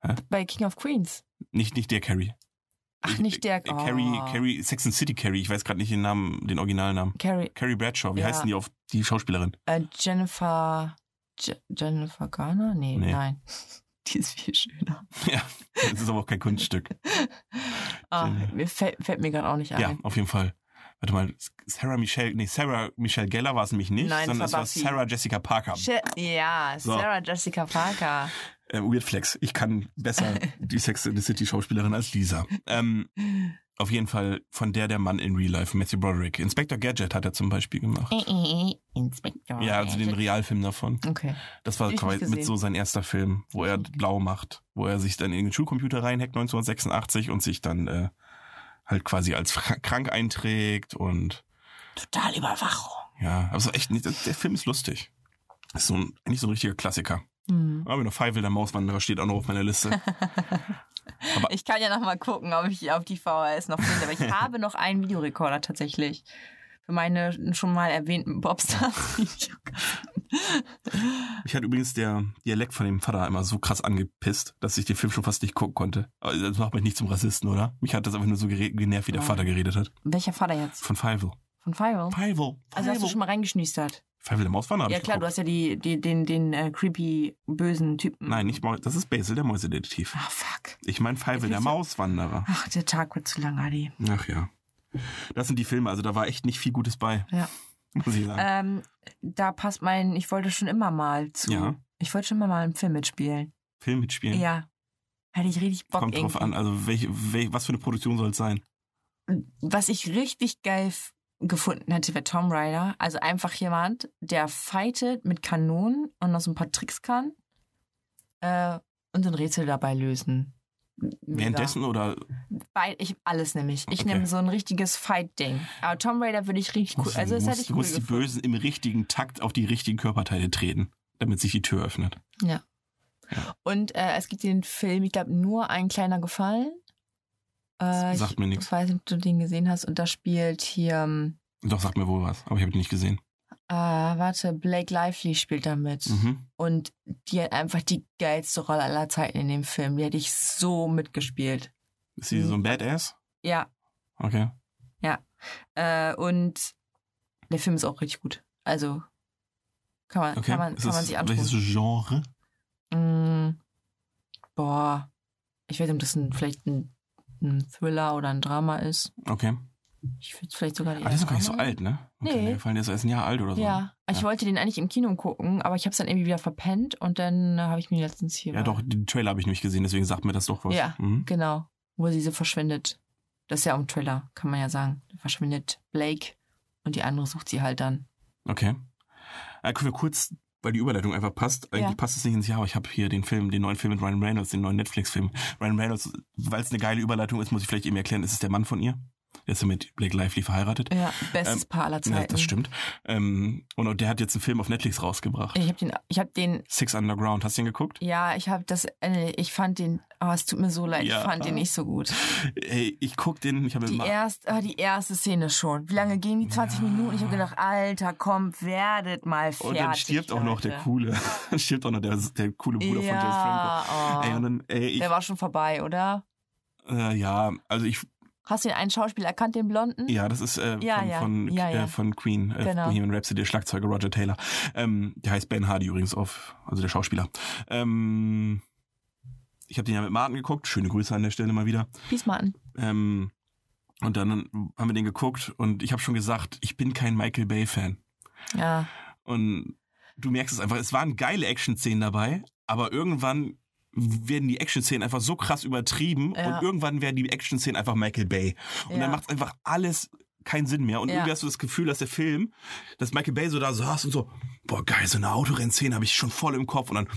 Hä? Bei King of Queens. Nicht, nicht der Carrie. Ach, Ich- nicht der. Äh, Carrie, oh. Carrie, Sex and City Carrie. Ich weiß gerade nicht den Namen, den Originalnamen. Carrie. Carrie Bradshaw. Wie Ja. heißt denn die auf die Schauspielerin? Äh, Jennifer. Je Jennifer Garner? Nee, Nee. nein. Die ist viel schöner. ja, das ist aber auch kein Kunststück. Ah, mir fällt, fällt mir gerade auch nicht ein. Ja, auf jeden Fall. Warte mal, Sarah Michelle, nee, Sarah Michelle Gellar war es nämlich nicht, Nein, sondern das es war Buffy. Sarah Jessica Parker. Ja, So. Sarah Jessica Parker. Äh, Weird Flex. Ich kann besser die Sex in the City Schauspielerin als Lisa. Ähm, auf jeden Fall von der der Mann in Real Life, Matthew Broderick. Inspector Gadget hat er zum Beispiel gemacht. Inspektor. Ja, also den Realfilm davon. Okay. Das war quasi nicht mit so sein erster Film, wo er blau macht, wo er sich dann in den Schulcomputer reinhackt 1986 und sich dann äh, halt quasi als krank einträgt und Total Überwachung. ja, also echt, nicht- der Film ist lustig. Ist so ein, eigentlich so ein richtiger Klassiker. Hm. Aber noch Feivel, der Mauswanderer, steht auch noch auf meiner Liste. Ich kann ja noch mal gucken, ob ich auf die VHS noch finde. Aber ich habe noch einen Videorekorder tatsächlich. Für meine schon mal erwähnten Bobstars. Mich hat übrigens der Dialekt von dem Vater immer so krass angepisst, dass ich den Film schon fast nicht gucken konnte. Aber Das macht mich nicht zum Rassisten, oder? Mich hat das einfach nur so genervt, wie der Ja. Vater geredet hat. Welcher Vater jetzt? Von Feivel. Von Firewall? Feivel. Also hast du schon mal reingeschnüstert? Feivel, der Mauswanderer. Ja ich klar, du geguckt. hast ja die, die, den, den äh, creepy, bösen Typen. Nein, nicht Maus. Das ist Basil, der Mäusedetektiv. Ah, fuck. Ich meine Jetzt der Mauswanderer. Ach, der Tag wird zu lang, Adi. Ach ja. Das sind die Filme, also da war echt nicht viel Gutes bei, Ja. muss ich sagen. Ähm, da passt mein, ich wollte schon immer mal zu. Ja. Ich wollte schon immer mal einen Film mitspielen. Film mitspielen. Ja. Hätte ich richtig Bock Kommt drauf irgendwie. an, also welche, wel, was für eine Produktion soll es sein? Was ich richtig geil gefunden hätte, wäre Tom Rider. Also einfach jemand, der fightet mit Kanonen und noch so ein paar Tricks kann. Äh, und so ein Rätsel dabei lösen. Mega. Währenddessen oder Bei, ich alles nämlich. Ich Okay. nehme so ein richtiges Fight-Ding. Aber Tom Raider würde ich richtig cool. Also das du hätte musst, ich du cool musst die gefunden. Bösen im richtigen Takt auf die richtigen Körperteile treten, damit sich die Tür öffnet. Ja. Und äh, es gibt den Film, ich glaube, nur ein kleiner Gefallen. Äh, Sagt ich, mir nix. Ich weiß nicht, ob du den gesehen hast. Und da spielt hier, ähm, Doch, sagt mir wohl was, aber ich habe ihn nicht gesehen. äh, warte, Blake Lively spielt da mit. Mhm. Und die hat einfach die geilste Rolle aller Zeiten in dem Film. Die hätte ich so mitgespielt. Ist sie so ein Badass? Ja. Okay. Äh, und der Film ist auch richtig gut. Also kann man, okay. kann man, Ist kann man sich anschauen. Welches Genre? Mm, boah. Ich weiß nicht, ob das ein, vielleicht ein, ein Thriller oder ein Drama ist. Okay. Ich würde vielleicht sogar die Aber der ist gar nicht so alt, ne? Okay, Nee. mir gefallen, der ist erst ein Jahr alt oder so. Ja, ich Ja. wollte den eigentlich im Kino gucken, aber ich habe es dann irgendwie wieder verpennt und dann äh, habe ich mir letztens hier. Ja, doch, den Trailer habe ich nicht gesehen, deswegen sagt mir das doch was. Ja. Mhm. Genau, wo sie so verschwindet. Das ist ja auch ein Trailer, kann man ja sagen. Da verschwindet Blake und die andere sucht sie halt dann. Okay. Äh, können wir kurz, weil die Überleitung einfach passt. Eigentlich Ja. passt es nicht ins Jahr, aber ich habe hier den Film, den neuen Film mit Ryan Reynolds, den neuen Netflix-Film. Ryan Reynolds, weil es eine geile Überleitung ist, muss ich vielleicht eben erklären, ist es der Mann von ihr. Der ist ja mit Blake Lively verheiratet. Ja, bestes Ähm, Paar aller Ja, Zeiten. das stimmt. Ähm, und der hat jetzt einen Film auf Netflix rausgebracht. Ich habe den, ich habe den, Six Underground. Hast du den geguckt? ja, ich habe das, äh, ich fand den, oh, es tut mir so leid, Ja. ich fand den nicht so gut. Ey, ich guck den, ich habe Die, erst, ah, die erste Szene schon. Wie lange gehen die? 20 Minuten? Ich habe gedacht, Alter, kommt, werdet mal fertig. Und dann stirbt auch noch der Leute. coole, dann stirbt auch noch der, der coole Bruder von James Franco. Ja, Ey, und oh. dann, ey, ich, der war schon vorbei, oder? äh, ja, also ich, Hast du den einen Schauspieler erkannt, den Blonden? ja, das ist äh, Ja, von, ja. Von, Ja. Äh, von Queen, äh, Genau. Bohemian Rhapsody, der Schlagzeuger Roger Taylor. Ähm, der heißt Ben Hardy übrigens auf, also der Schauspieler. Ähm, ich habe den ja mit Martin geguckt, schöne Grüße an der Stelle mal wieder. Peace, Martin. Ähm, und dann haben wir den geguckt und ich habe schon gesagt, ich bin kein Michael Bay-Fan. Ja. Und du merkst es einfach, es waren geile Action-Szenen dabei, aber irgendwann werden die Action-Szenen einfach so krass übertrieben Ja. und irgendwann werden die Action-Szenen einfach Michael Bay. Und Ja. dann macht es einfach alles keinen Sinn mehr. Und Ja. irgendwie hast du das Gefühl, dass der Film, dass Michael Bay so da saß und so, boah, geil, so eine Autorennszene habe ich schon voll im Kopf. Und dann,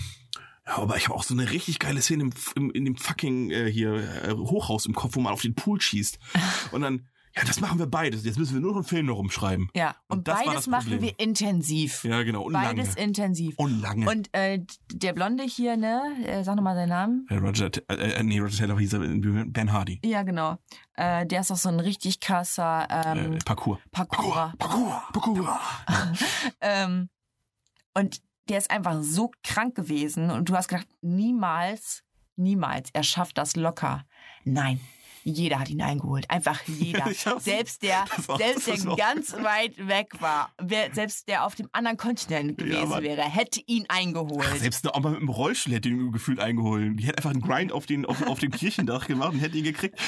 ja, aber ich habe auch so eine richtig geile Szene im, im, in dem fucking äh, hier äh, Hochhaus im Kopf, wo man auf den Pool schießt. Und dann, ja, das machen wir beides. Jetzt müssen wir nur noch einen Film noch rumschreiben. Ja. Und, Und beides machen wir intensiv. Ja, genau. Und lange. Beides intensiv. Und lange. Und äh, der Blonde hier, ne? Äh, sag nochmal seinen Namen. Äh, Roger, äh, äh, nee, Roger Taylor hieß er, Ben Hardy. Ja, genau. Äh, der ist auch so ein richtig krasser ähm, äh, Parkour. Parkourer. Parkour, Parkour. Ähm, und der ist einfach so krank gewesen und du hast gedacht, niemals, niemals, er schafft das locker. Nein. Jeder hat ihn eingeholt. Einfach jeder. Selbst der, selbst der ganz weit weg war, wer, selbst der auf dem anderen Kontinent gewesen Mann. wäre, hätte ihn eingeholt. Selbst eine Oma mit dem Rollstuhl hätte ihn gefühlt eingeholt. Die hätte einfach einen Grind auf, den, auf, auf dem Kirchendach gemacht und hätte ihn gekriegt.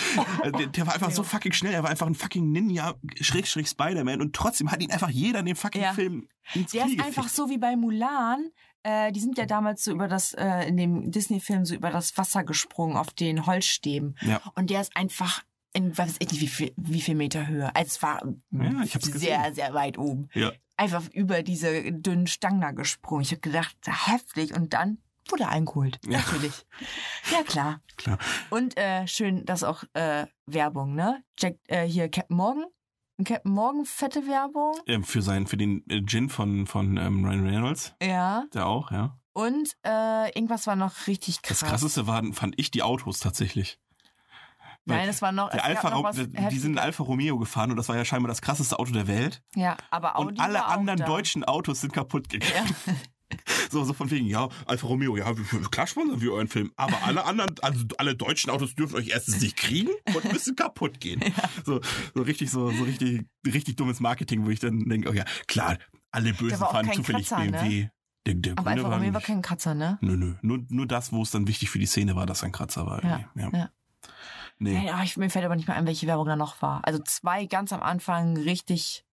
Äh, Der, der war einfach so fucking schnell. Er war einfach ein fucking Ninja, Schrägstrich Spider-Man. Und trotzdem hat ihn einfach jeder in dem fucking Ja. Film ins Der Knie ist einfach gefickt. so wie bei Mulan. Äh, die sind ja damals so über das, äh, in dem Disney-Film so über das Wasser gesprungen auf den Holzstäben. Ja. Und der ist einfach in, was weiß ich nicht, wie viel, wie viel Meter Höhe. Also es war Ja, ich hab's sehr, gesehen. sehr weit oben. Ja. Einfach über diese dünnen Stangen da gesprungen. Ich habe gedacht, heftig. Und dann wurde er eingeholt. Ja. Natürlich. Ja, klar. Klar. Und äh, schön, dass auch äh, Werbung, ne? Jack, äh, hier Captain Morgan. Ein Captain Morgan, fette Werbung. Ähm, für, seinen, für den äh, Gin von, von ähm, Ryan Reynolds. Ja. Der auch, ja. Und äh, irgendwas war noch richtig krass. Das krasseste waren, fand ich die Autos tatsächlich. Weil Nein, das war noch. Der es Alfa, noch was die sind in Alfa Romeo gefahren und das war ja scheinbar das krasseste Auto der Welt. Ja, aber Audi und alle anderen deutschen Autos sind kaputt gegangen. Ja. So, so von wegen, ja, Alfa Romeo, ja, klar sponsern wir euren Film, aber alle anderen, also alle deutschen Autos dürfen euch erstens nicht kriegen und müssen kaputt gehen. So, so richtig, so, so richtig, richtig dummes Marketing, wo ich dann denke, oh ja, klar, alle Bösen fahren zufällig Kratzer, ne? BMW. Der, der Aber war Romeo war kein Kratzer, ne? Nö, nö, nur, nur das, wo es dann wichtig für die Szene war, dass ein Kratzer war. Ja, irgendwie. ja. Nee. Ah, ich, mir fällt aber nicht mehr ein, welche Werbung da noch war. Also zwei ganz am Anfang richtig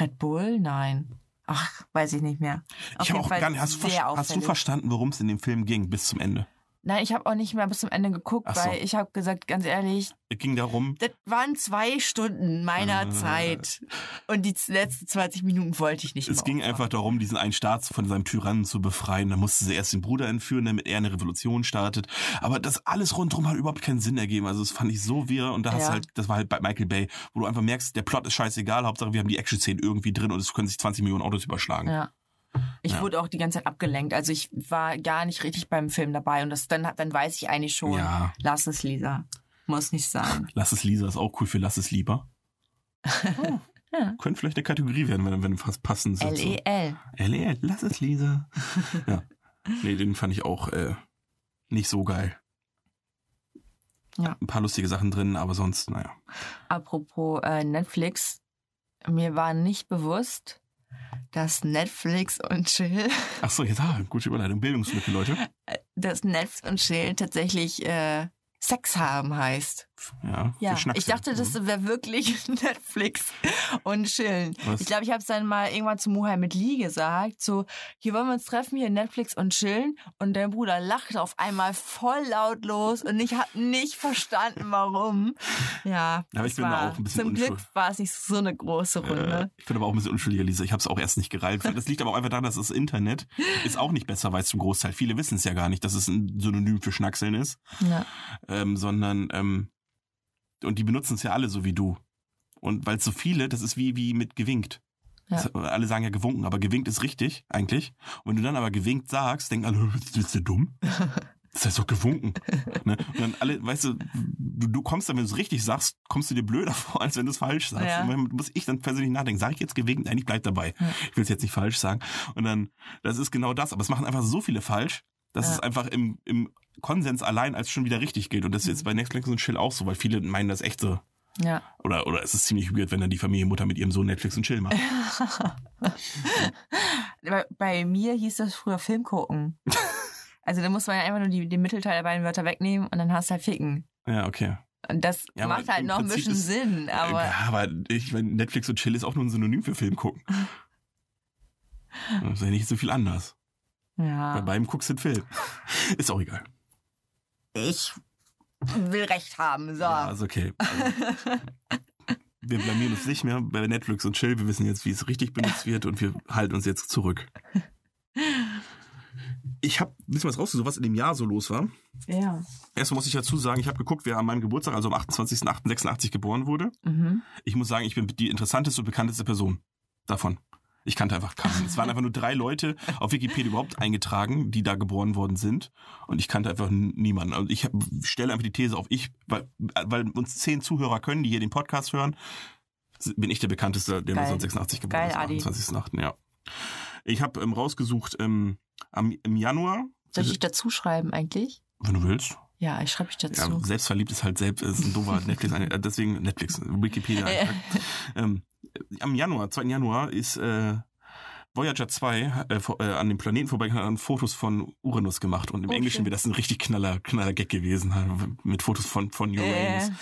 Red Bull? Nein. Ach, weiß ich nicht mehr. Auf Ich habe auch Fall gar nicht, hast, du hast du verstanden, worum es in dem Film ging bis zum Ende? Nein, ich habe auch nicht mehr bis zum Ende geguckt, so. weil ich habe gesagt, ganz ehrlich, Es ging darum, das waren zwei Stunden meiner Äh. Zeit. Und die letzten 20 Minuten wollte ich nicht es mehr ging aufwachen. einfach darum, diesen einen Staat von seinem Tyrannen zu befreien. Da musste sie erst den Bruder entführen, damit er eine Revolution startet. Aber das alles rundherum hat überhaupt keinen Sinn ergeben. Also das fand ich so wirr. Und da hast Ja. du halt, das war halt bei Michael Bay, wo du einfach merkst, der Plot ist scheißegal. Hauptsache, wir haben die Action-Szenen irgendwie drin und es können sich 20 Millionen Autos überschlagen. Ja. Ich Ja. wurde auch die ganze Zeit abgelenkt. Also ich war gar nicht richtig beim Film dabei. Und das dann, dann weiß ich eigentlich schon, Ja. lass es, Lisa. Muss nicht sein. Lass es Lisa ist auch cool für Lass es lieber. Oh. Ja. Könnte vielleicht eine Kategorie werden, wenn, wenn fast passend sind. so. L-E-L. L.E.L. Lass es Lisa. ja. Nee, den fand ich auch äh, nicht so geil. Ja. Ein paar lustige Sachen drin, aber sonst, naja. Apropos äh, Netflix. Mir war nicht bewusst, dass Netflix und Chill, Ach so, jetzt ah, gute Überleitung. Bildungslücke, Leute. dass Netflix und Chill tatsächlich äh, Sex haben heißt. Ja, Ja, ich dachte, das wäre wirklich Netflix und Chillen. Was? Ich glaube, ich habe es dann mal irgendwann zu Muhai mit Lee gesagt, so, hier wollen wir uns treffen, hier Netflix und chillen. Und dein Bruder lachte auf einmal voll laut los und ich habe nicht verstanden, warum. Ja, Aber ich es bin war, auch ein bisschen Zum Glück war es nicht so eine große Äh, Runde. ich bin aber auch ein bisschen unschuldiger, Lisa. Ich habe es auch erst nicht gereilt. Das liegt aber auch einfach daran, dass das Internet ist auch nicht besser weiß zum Großteil. Viele wissen es ja gar nicht, dass es ein Synonym für Schnackseln ist, Ja. ähm, sondern ähm, und die benutzen es ja alle so wie du. Und weil es so viele, das ist wie wie mit gewinkt. Ja. Das, alle sagen ja gewunken, aber gewinkt ist richtig eigentlich. Und wenn du dann aber gewinkt sagst, denken alle, bist du dumm? Das heißt doch gewunken. ne? Und dann alle, weißt du, du, du kommst dann, wenn du es richtig sagst, kommst du dir blöder vor, als wenn du es falsch sagst. Ja. Und dann muss ich dann persönlich nachdenken, sage ich jetzt gewinkt? Nein, ich bleib dabei. Ja. Ich will es jetzt nicht falsch sagen. Und dann, das ist genau das. Aber es machen einfach so viele falsch, dass Ja. es einfach im, im Konsens allein als schon wieder richtig gilt. Und das ist Mhm. jetzt bei Netflix und Chill auch so, weil viele meinen das echt so. Ja. Oder, oder es ist ziemlich weird, wenn dann die Familienmutter mit ihrem Sohn Netflix und Chill macht. bei, bei mir hieß das früher Film gucken. Also da muss man ja einfach nur die, den Mittelteil der beiden Wörter wegnehmen und dann hast du halt ficken. Ja, okay. Und das Ja, macht halt noch ein bisschen ist- Sinn, aber ja, aber ich meine, Netflix und Chill ist auch nur ein Synonym für Film gucken. Das ist ja nicht so viel anders. Bei ja. beidem guckst du den Film. Ist auch egal. Ich will recht haben, so. Ja, ist okay. Also, wir blamieren uns nicht mehr bei Netflix und Chill. Wir wissen jetzt, wie es richtig benutzt wird und wir halten uns jetzt zurück. Ich habe ein bisschen was rausgesucht, was in dem Jahr so los war. Ja. Erstmal muss ich dazu sagen, ich habe geguckt, wer an meinem Geburtstag, also am 28.08.86 geboren wurde. Mhm. Ich muss sagen, ich bin die interessanteste und bekannteste Person davon. Ich kannte einfach keinen. Es waren einfach nur drei Leute auf Wikipedia überhaupt eingetragen, die da geboren worden sind. Und ich kannte einfach niemanden. Und ich hab, stelle einfach die These auf, ich, weil, weil uns zehn Zuhörer können, die hier den Podcast hören, bin ich der bekannteste, der Geil. 1986 geboren Geil, ist. am Adi. 28.08. Ja. Ich habe ähm, rausgesucht ähm, am, im Januar, Soll ich dich dazu schreiben eigentlich? wenn du willst. Ja, ich schreibe dich dazu. Ja, selbstverliebt ist halt selbst, ist ein doofer Netflix, äh, deswegen Netflix, Wikipedia. Ähm, am Januar, 2. Januar ist äh, Voyager 2 äh, vor- äh, an dem Planeten vorbeigegangen und Fotos von Uranus gemacht und im Oh, Englischen wäre das ein richtig knaller, knaller Gag gewesen, mit Fotos von, von Uranus. Äh.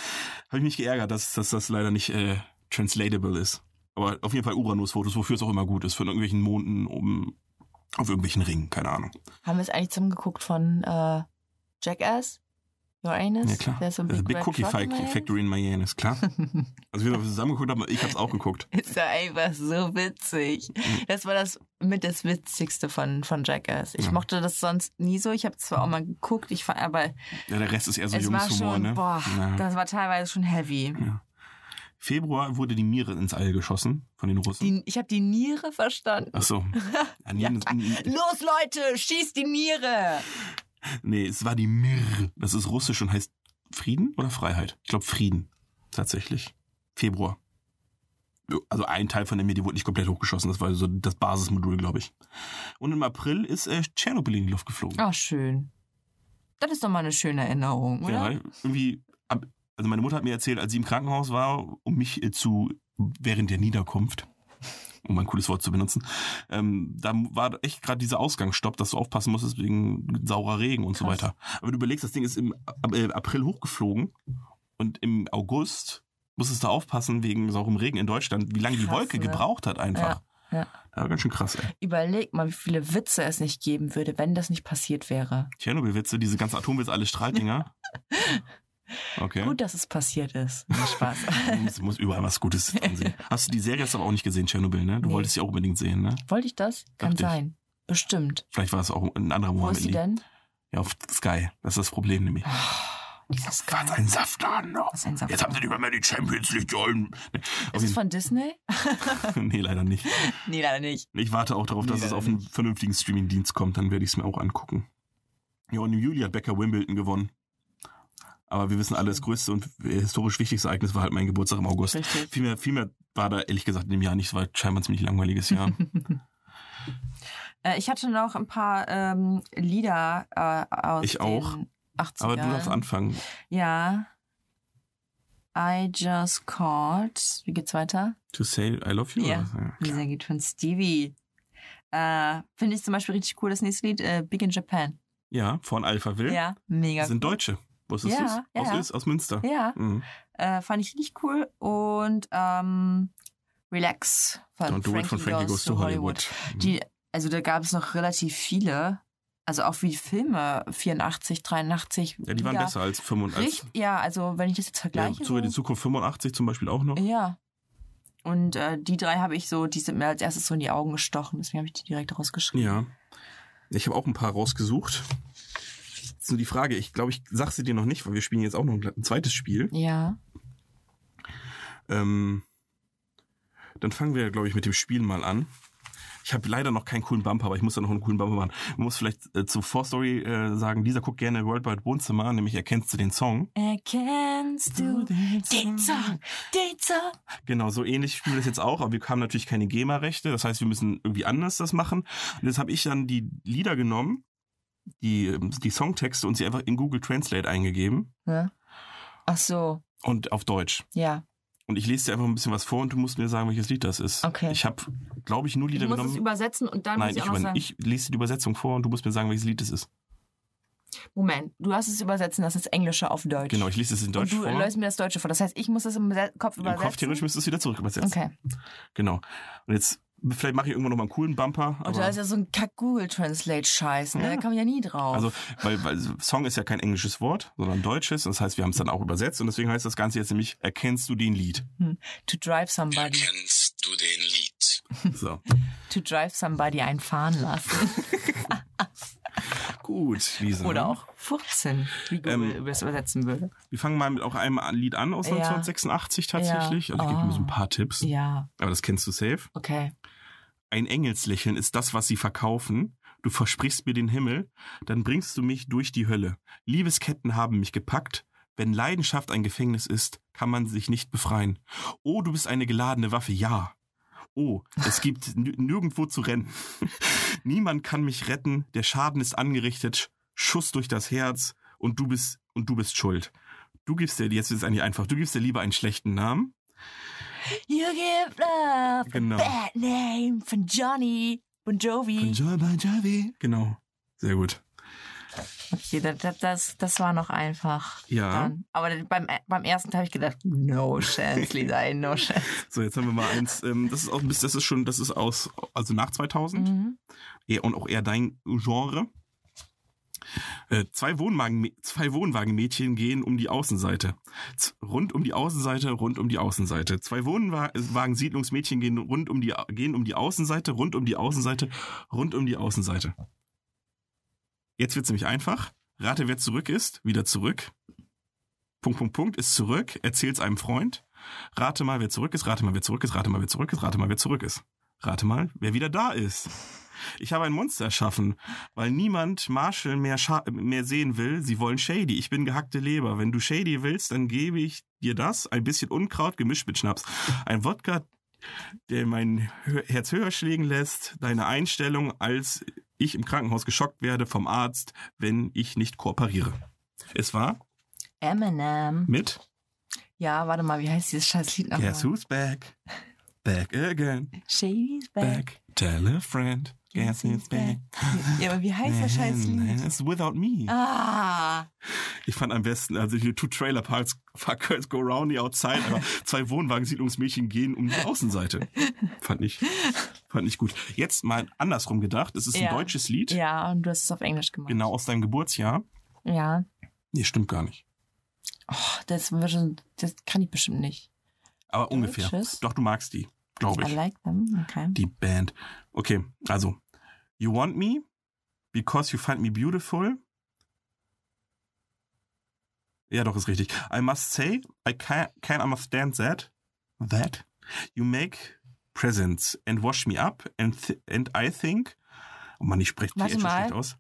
Habe ich mich geärgert, dass, dass das leider nicht äh, translatable ist. Aber auf jeden Fall Uranus-Fotos, wofür es auch immer gut ist, von irgendwelchen Monden oben auf irgendwelchen Ringen, keine Ahnung. Haben wir es eigentlich zusammen geguckt von äh, Jackass? Your Anus? Ja klar. There's a Also big, Big red Cookie in my Factory in Miami, ist klar. Also wir haben zusammen geguckt, aber ich habe es auch geguckt. Ist ja einfach so witzig. Mhm. Das war das mit das Witzigste von, von Jackass. Ich Ja. mochte das sonst nie so. Ich habe zwar auch mal geguckt, ich fand, aber Ja, der Rest ist eher so es war Jungshumor, schon, ne? boah, Ja. das war teilweise schon heavy. Februar wurde die Niere ins All geschossen von den Russen. Die, ich habe die Niere verstanden. Ach so. Ja, Los, Leute, schießt die Niere! Nee, es war die Mir. Das ist russisch und heißt Frieden oder Freiheit? Ich glaube Frieden. Tatsächlich. Februar. Also ein Teil von der Mir, die wurde nicht komplett hochgeschossen. Das war so das Basismodul, glaube ich. Und im April ist äh, Tschernobyl in die Luft geflogen. Ach, schön. Das ist doch mal eine schöne Erinnerung, oder? Ja, irgendwie. Also meine Mutter hat mir erzählt, als sie im Krankenhaus war, um mich äh, zu während der Niederkunft, um ein cooles Wort zu benutzen, ähm, da war echt gerade dieser Ausgangsstopp, dass du aufpassen musstest wegen saurer Regen und so Krass. weiter. Aber du überlegst, das Ding ist im äh, April hochgeflogen und im August musstest du aufpassen wegen saurem Regen in Deutschland, wie lange die Krass, Wolke ne? gebraucht hat einfach. Ja, ja. Das war ganz schön krass, ey. Überleg mal, wie viele Witze es nicht geben würde, wenn das nicht passiert wäre. Tschernobyl-Witze, diese ganzen Atomwitze, alle Strahldinger. Okay. Gut, dass es passiert ist. Spaß. Es muss überall was Gutes dran sehen. Hast du die Serie jetzt aber auch nicht gesehen, Tschernobyl, ne? Du Nee. wolltest sie auch unbedingt sehen, ne? Wollte ich das? Kann Dachte ich. sein. Bestimmt. Vielleicht war es auch ein anderer Wo Mohammed ist sie denn? Ja, auf Sky. Das ist das Problem nämlich. Dieses Was ein noch. Was ein Saftladen. Jetzt haben sie nicht mehr, mehr die Champions League Ist es von Disney? nee, leider nicht. Nee, leider nicht. Ich warte auch darauf, dass Nee, es leider auf einen vernünftigen Streamingdienst kommt, dann werde ich es mir auch angucken. Ja, und im Juli hat Becker Wimbledon gewonnen. Aber wir wissen alle, das größte und historisch wichtigste Ereignis war halt mein Geburtstag im August. Richtig. Viel mehr, viel mehr war da ehrlich gesagt in dem Jahr nicht. Es war scheinbar ein ziemlich langweiliges Jahr. Äh, ich hatte noch ein paar ähm, Lieder äh, aus Ich auch. den 80ern. Aber du darfst anfangen. Ja. I just caught. Wie geht's weiter? To say I love you? Ja. ja. Dieser geht von Stevie. Äh, Finde ich zum Beispiel richtig cool, das nächste Lied, äh, Big in Japan. Ja, von Alpha Will. Ja, mega Das sind Deutsche. Wusstest Ja, du es? ja. Aus, Öst- aus Münster. Ja, Mhm. äh, fand ich richtig cool. Und ähm, Relax von Don't do it von Frankie Goes to Hollywood. Mhm. Die, also da gab es noch relativ viele. Also auch wie Filme, 84, 83. Ja, die waren besser als 85. Richtig, ja, also wenn ich das jetzt Ja, vergleiche. Zurück in die so, Zukunft 85 zum Beispiel auch noch. ja. Und äh, die drei habe ich so, die sind mir als erstes so in die Augen gestochen, deswegen habe ich die direkt rausgeschrieben. Ja. Ich habe auch ein paar rausgesucht. Nur die Frage, ich glaube, ich sag sie dir noch nicht, weil wir spielen jetzt auch noch ein, ein zweites Spiel. Ja. Ähm, dann fangen wir, glaube ich, mit dem Spiel mal an. Ich habe leider noch keinen coolen Bumper, aber ich muss da noch einen coolen Bumper machen. Man muss vielleicht äh, zur Vorstory äh, sagen, dieser guckt gerne Worldwide Wohnzimmer, nämlich erkennst du den Song. Erkennst du den Song, den Song? Genau, so ähnlich spielen wir das jetzt auch, aber wir haben natürlich keine GEMA-Rechte, das heißt, wir müssen irgendwie anders das machen. Und jetzt habe ich dann die Lieder genommen, die, ähm, die Songtexte und sie einfach in Google Translate eingegeben Ja. Ach so, und auf Deutsch. ja. Und ich lese dir einfach ein bisschen was vor und du musst mir sagen, welches Lied das ist. Okay. Ich habe, glaube ich, nur Lieder muss es genommen. übersetzen und dann Nein, muss ich ich, auch noch sagen. ich lese dir die Übersetzung vor und du musst mir sagen, welches Lied es ist. Moment, du hast es übersetzen, das ist Englische auf Deutsch. Genau, ich lese es in Deutsch und du vor. löst mir das Deutsche vor. Das heißt, ich muss das im Kopf Im übersetzen. Kopf theoretisch müsstest du es wieder zurück übersetzen. Okay. Genau. Und jetzt, vielleicht mache ich irgendwann noch mal einen coolen Bumper. Und da ist ja so ein Kack-Google-Translate-Scheiß, ne? Ja. Da kann man ja nie drauf. also, weil, weil Song ist ja kein englisches Wort, sondern deutsches. Das heißt, wir haben es dann auch übersetzt und deswegen heißt das Ganze jetzt nämlich, erkennst du den Lied? to drive somebody, Kennst du den Lied? So. to drive somebody einfahren lassen. Gut, Lisa. Oder auch furzen, wie Google Ähm, das übersetzen würde. Wir fangen mal mit auch einem Lied an aus Ja. 1986 tatsächlich. Ja. Also ich gebe Oh. mir so ein paar Tipps. Ja, Aber das kennst du safe. okay. Ein Engelslächeln ist das, was sie verkaufen. Du versprichst mir den Himmel, dann bringst du mich durch die Hölle. Liebesketten haben mich gepackt. Wenn Leidenschaft ein Gefängnis ist, kann man sich nicht befreien. Oh, du bist eine geladene Waffe, ja. Oh, es gibt nirgendwo zu rennen. Niemand kann mich retten, der Schaden ist angerichtet, Schuss durch das Herz und du bist und du bist schuld. Du gibst dir, jetzt ist es eigentlich einfach, du gibst dir lieber einen schlechten Namen. You give love Genau. bad name von Johnny Bon Jovi. Von Joy Bon Jovi. Genau. Sehr gut. Okay, das, das, das, war noch einfach. Ja. Dann. Aber beim, beim ersten habe ich gedacht, no chance, Lisa, no chance. So, jetzt haben wir mal eins. Ähm, das ist auch ein bisschen, das ist schon, das ist aus, also nach 2000 Mhm. und auch eher dein Genre. Äh, zwei, Wohnwagen, zwei Wohnwagenmädchen gehen um die Außenseite. Z rund um die Außenseite, rund um die Außenseite. Zwei Wohnwagen-Siedlungsmädchen gehen rund um die, gehen um die Außenseite, rund um die Außenseite, rund um die Außenseite. Jetzt wird's nämlich einfach. Rate, wer zurück ist. Wieder zurück. Punkt, Punkt, Punkt ist zurück. Erzähl's einem Freund. Rate mal, wer zurück ist, rate mal, wer zurück ist, rate mal, wer zurück ist, rate mal, wer zurück ist. Rate mal, wer wieder da ist. Ich habe ein Monster erschaffen, weil niemand Marshall mehr, mehr sehen will. Sie wollen Shady. Ich bin gehackte Leber. Wenn du Shady willst, dann gebe ich dir das. Ein bisschen Unkraut gemischt mit Schnaps. Ein Wodka, der mein Herz höher schlägen lässt. Deine Einstellung, als ich im Krankenhaus geschockt werde vom Arzt, wenn ich nicht kooperiere. Es war Eminem. mit Ja, warte mal, wie heißt dieses scheiß Lied nochmal? Guess who's back? Back again. Shady's back. Back. Tell a friend. Guess who's back? Ja, aber wie heißt das scheiß Lied? It's without me. Ah, Ich fand am besten, also hier Two Trailer Parks Fuck Girls Go Round the Outside, aber zwei Wohnwagensiedlungsmädchen gehen um die Außenseite. Fand ich, fand ich gut. Jetzt mal andersrum gedacht. Es ist Ja. ein deutsches Lied. ja, und du hast es auf Englisch gemacht. Genau aus deinem Geburtsjahr. Ja. Nee, stimmt gar nicht. Oh, das, das kann ich bestimmt nicht. Aber ungefähr. Deutsches? Doch, du magst die, glaube I ich. like them. Okay. Die Band. Okay, also. You want me because you find me beautiful. Ja, doch, ist richtig. I must say, I can, can understand that. That. You make presents and wash me up and, and I think. Oh Mann, ich spreche Warte so mal. schlecht aus.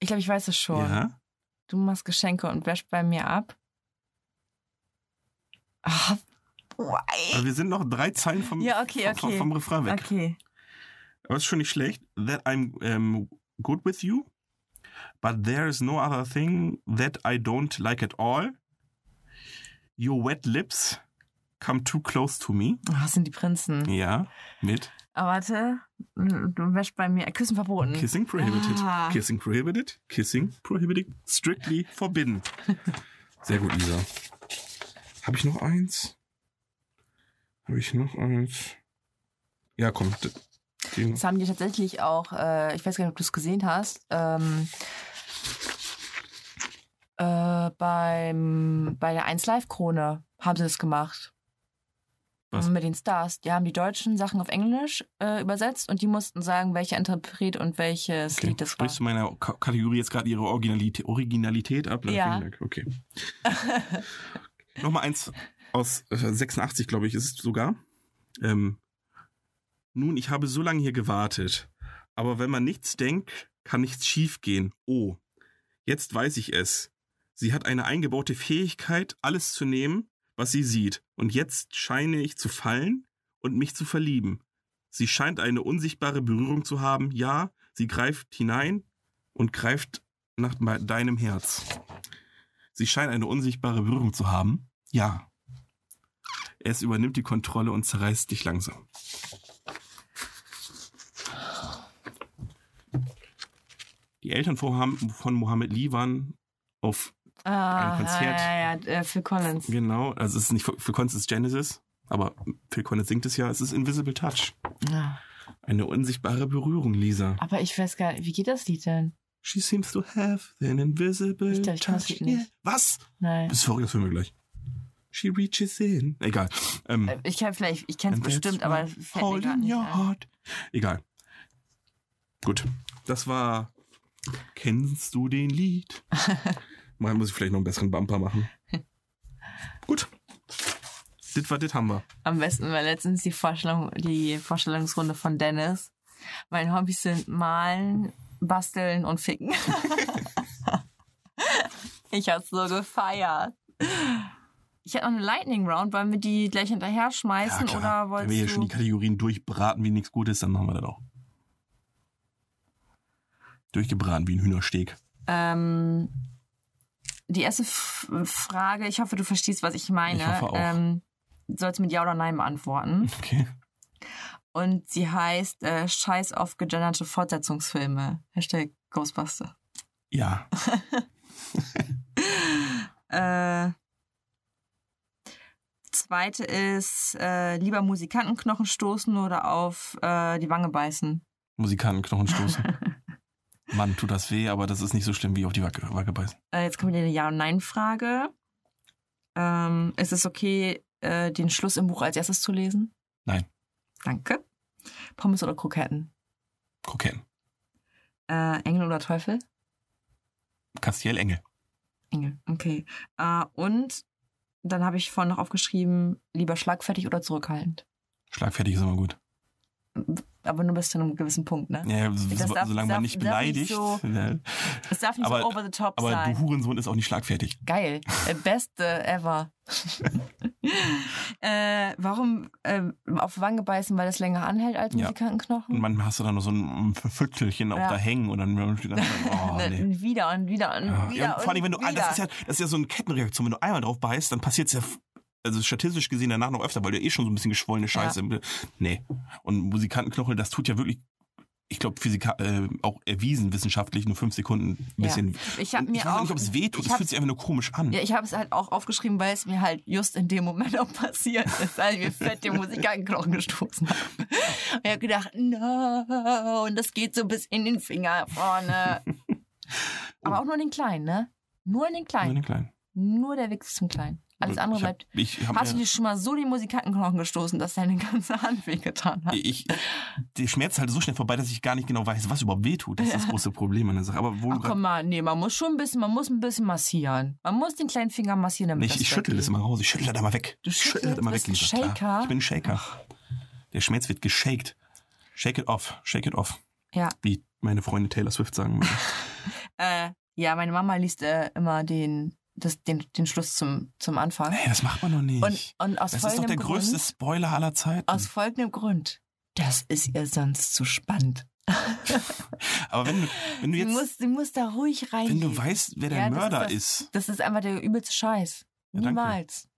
Ich glaube, ich weiß es schon. Ja. Du machst Geschenke und wäschst bei mir ab. Ey. Aber wir sind noch drei Zeilen vom, Ja, okay, vom, okay. vom Refrain weg. Okay. Aber ist schon nicht schlecht. That I'm um, good with you. But there is no other thing that I don't like at all. Your wet lips come too close to me. Oh, das sind die Prinzen. Ja, mit Aber warte, du wäschst bei mir. Küssen verboten. Kissing prohibited. Ah. Kissing prohibited. Kissing prohibited. Strictly forbidden. Sehr gut, Lisa. Habe ich noch eins? Habe ich noch eins? Ja, komm. Das haben die tatsächlich auch, äh, ich weiß gar nicht, ob du es gesehen hast, ähm, äh, beim, bei der 1 Live Krone haben sie das gemacht. Was? Mit den Stars. Die haben die deutschen Sachen auf Englisch äh, übersetzt und die mussten sagen, welcher Interpret und welches Okay. Lied das war. Sprichst du meiner Ka- Kategorie jetzt gerade ihre Originalität, Originalität ab? Ja. Vielen Dank. Okay. Nochmal eins aus äh, 86, glaube ich, ist es sogar. Ähm, nun, ich habe so lange hier gewartet. Aber wenn man nichts denkt, kann nichts schiefgehen. Oh, jetzt weiß ich es. Sie hat eine eingebaute Fähigkeit, alles zu nehmen, was sie sieht. Und jetzt scheine ich zu fallen und mich zu verlieben. Sie scheint eine unsichtbare Berührung zu haben. Ja, sie greift hinein und greift nach deinem Herz. Sie scheint eine unsichtbare Berührung zu haben. Ja. Es übernimmt die Kontrolle und zerreißt dich langsam. Die Eltern von Ham- von Mohammed Lee waren auf, ah, ein Konzert. Ja, ja, ja, äh, Phil Collins. genau, also es ist nicht für Collins, es ist Genesis, aber Phil Collins singt es ja, es ist Invisible Touch. Ja. Eine unsichtbare Berührung, Lisa. Aber ich weiß gar nicht, wie geht das Lied denn? She seems to have an invisible Ich glaub, ich touch. nicht. Was? Nein. Bist du verrückt, das hören wir gleich. She reaches in. Egal. Ähm, Äh, Ich kann vielleicht, ich kenne es bestimmt, aber gerade nicht your ein. heart. Egal. Gut. Das war. Kennst du den Lied? Mal muss ich vielleicht noch einen besseren Bumper machen. Gut. Dit war dit haben wir. Am besten war letztens die Vorstellung, die Vorstellungsrunde von Dennis. Meine Hobbys sind malen, basteln und ficken. ich hab's so gefeiert. Ich hätte noch eine Lightning Round, wollen wir die gleich hinterher schmeißen oder Wenn wir wolltest hier schon die? Kategorien durchbraten wie nichts Gutes, dann machen wir das auch. Durchgebraten wie ein Hühnersteg. Ähm, die erste F Frage, ich hoffe, du verstehst, was ich meine. Ich hoffe auch. Ähm, sollst mit Ja oder Nein beantworten. Okay. Und sie heißt äh, Scheiß auf gegenderte Fortsetzungsfilme. Hashtag Ghostbuster. Ja. Äh, zweite ist äh, lieber Musikantenknochen stoßen oder auf äh, die Wange beißen. Musikantenknochen stoßen. Mann, tut das weh, aber das ist nicht so schlimm wie auf die Wacke, Wacke beißen. Äh, jetzt kommt wieder eine Ja- und Nein-Frage. Ähm, ist es okay, äh, den Schluss im Buch als erstes zu lesen? Nein. Danke. Pommes oder Kroketten? Kroketten. Äh, Engel oder Teufel? Castiel Engel. Engel, okay. Äh, und dann habe ich vorhin noch aufgeschrieben, lieber schlagfertig oder zurückhaltend. Schlagfertig ist immer gut. Aber nur bis zu einem gewissen Punkt, ne? Ja, so, Das darf- solange darf- man nicht darf nicht beleidigt. so- Ja. Es darf nicht Aber- so over the top aber sein. du Hurensohn ist auch nicht schlagfertig. Geil. Äh, Beste ever. äh, warum äh, auf Wange beißen, weil das länger anhält als Ja. Musikantenknochen? Und manchmal hast du dann noch so ein Viertelchen auch Ja. da hängen und dann dann, oh, Ne, nee. Wieder und wieder und Ja. wieder. Ja, und vor allem, wenn du, wieder. das ist ja, das ist ja so eine Kettenreaktion. Wenn du einmal drauf beißt, dann passiert es ja, also statistisch gesehen danach noch öfter, weil du eh schon so ein bisschen geschwollene Scheiße. Nee. Und Musikantenknochen, das tut ja wirklich, ich glaube, Physika, äh, auch erwiesen wissenschaftlich, nur fünf Sekunden ein Ja. bisschen. Ich habe mir ich weiß auch nicht, ob es weh tut. ich Es fühlt sich einfach nur komisch an. Ja, ich habe es halt auch aufgeschrieben, weil es mir halt just in dem Moment auch passiert ist, als ich mir fett den Musikantenknochen gestoßen habe. Und ich habe gedacht, no, und das geht so bis in den Finger vorne. Aber auch nur den kleinen, ne? Nur in den Nur kleinen. den kleinen. Nur der Weg zum kleinen. Alles andere ich hab, bleibt. Ich hab Hast du mir, dir schon mal so den Musikantenknochen gestoßen, dass deine ganze Hand wehgetan hat? ich, der Schmerz ist halt so schnell vorbei, dass ich gar nicht genau weiß, was überhaupt weh tut. Das ist das große Problem an der Sache. Aber wo Ach du komm mal, nee, man muss schon ein bisschen, man muss ein bisschen massieren. Man muss den kleinen Finger massieren, damit Nee, ich, ich schüttel das immer raus. Ich schüttel das immer weg. Du Ich schüttel das schüttelst? immer weg, ein. Klar. Shaker? Ich bin ein Shaker. Der Schmerz wird geshaked. Shake it off. Shake it off. Ja. Wie meine Freundin Taylor Swift sagen würde. Äh, ja, meine Mama liest äh, immer den, das, den, den Schluss zum, zum Anfang. Nee, das macht man doch nicht. Und, und aus das ist doch der größte Grund, Spoiler aller Zeiten. aus folgendem Grund. Das ist ihr sonst zu spannend. Aber wenn du, wenn du Sie jetzt, muss, sie muss da ruhig rein. wenn du weißt, wer der Ja, das Mörder ist ist, Das ist einfach der übelste Scheiß. Ja, danke. Niemals.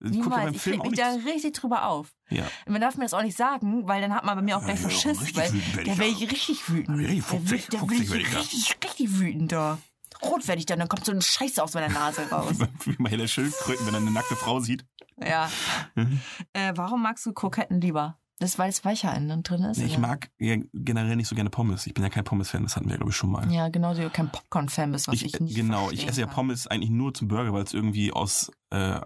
ich gucke ja Niemals. beim Ich Film auch mich da richtig drüber auf. Ja. Und man darf mir das auch nicht sagen, weil dann hat man bei mir auch gleich Ja, richtig Weil werd da ich wäre da. ich richtig wütend. Richtig Da fuchsig, werd- da fuchsig werd werd ich ich da. richtig, richtig wütend da. Rot werde ich dann, dann kommt so eine Scheiße aus meiner Nase raus. Wie mal Helle Schildkröten, wenn er eine nackte Frau sieht. ja. Äh, warum magst du Kroketten lieber? Das, weil es weicher innen drin ist? Nee, ich mag ja generell nicht so gerne Pommes. Ich bin ja kein Pommes-Fan, das hatten wir, glaube ich, schon mal. Ja, genauso wie du kein Popcorn-Fan bist, was ich, ich, nicht genau, ich esse ja. Pommes eigentlich nur zum Burger, weil es irgendwie aus äh,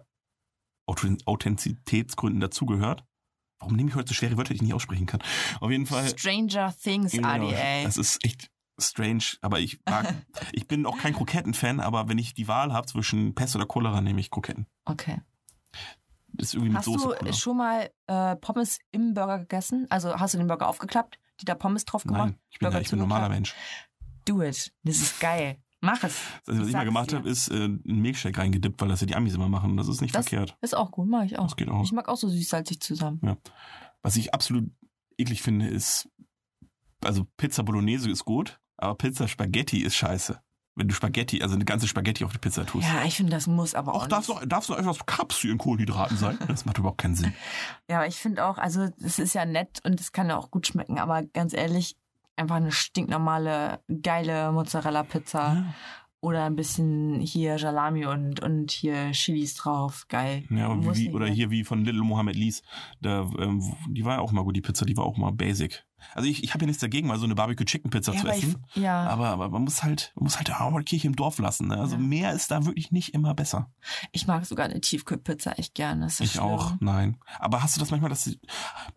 Authent- Authentizitätsgründen dazugehört. Warum nehme ich heute so schwere Wörter, die ich nicht aussprechen kann? Auf jeden Fall. Stranger Things, Genau, ADA. Das ist echt strange, aber ich mag, ich bin auch kein Kroketten-Fan, aber wenn ich die Wahl habe zwischen Pest oder Cholera, nehme ich Kroketten. Okay. Das ist irgendwie mit Hast Soße du cooler. schon mal äh, Pommes im Burger gegessen? Also hast du den Burger aufgeklappt, die da Pommes drauf gemacht? Nein, ich bin, ja, ich bin ein normaler? Mensch. Do it. Das ist geil. Mach es. Das Einzige, was ich mal sag's gemacht habe, ist äh, einen Milkshake reingedippt, weil das ja die Amis immer machen. Das ist nicht Das- verkehrt. Ist auch gut, mach ich auch. Das geht auch. Ich mag auch so süß-salzig zusammen. Was ich absolut eklig finde, ist, also Pizza Bolognese ist gut, aber Pizza Spaghetti ist scheiße. Wenn du Spaghetti, also eine ganze Spaghetti auf die Pizza tust. Ja, ich finde, das muss aber auch. Auch darf nicht. doch, darf doch etwas ihren Kohlenhydraten sein. Das macht überhaupt keinen Sinn. Ja, aber ich finde auch, also es ist ja nett und es kann ja auch gut schmecken, aber ganz ehrlich, einfach eine stinknormale, geile Mozzarella-Pizza Ja, oder ein bisschen hier Salami und, und hier Chilis drauf. Geil. ja wie, oder hier wie von Little Mohammed Lees. Da, ähm, die war ja auch mal gut, die Pizza, die war auch mal basic. Also ich, ich habe ja nichts dagegen, mal so eine Barbecue Chicken Pizza Ja, zu aber ich, essen. ja. Aber, aber man muss halt, man muss halt auch mal die Kirche im Dorf lassen. Ne? Also Ja. mehr ist da wirklich nicht immer besser. Ich mag sogar eine Tiefkühlpizza echt gerne. Das Ich schlimm. auch, nein. Aber hast du das manchmal, dass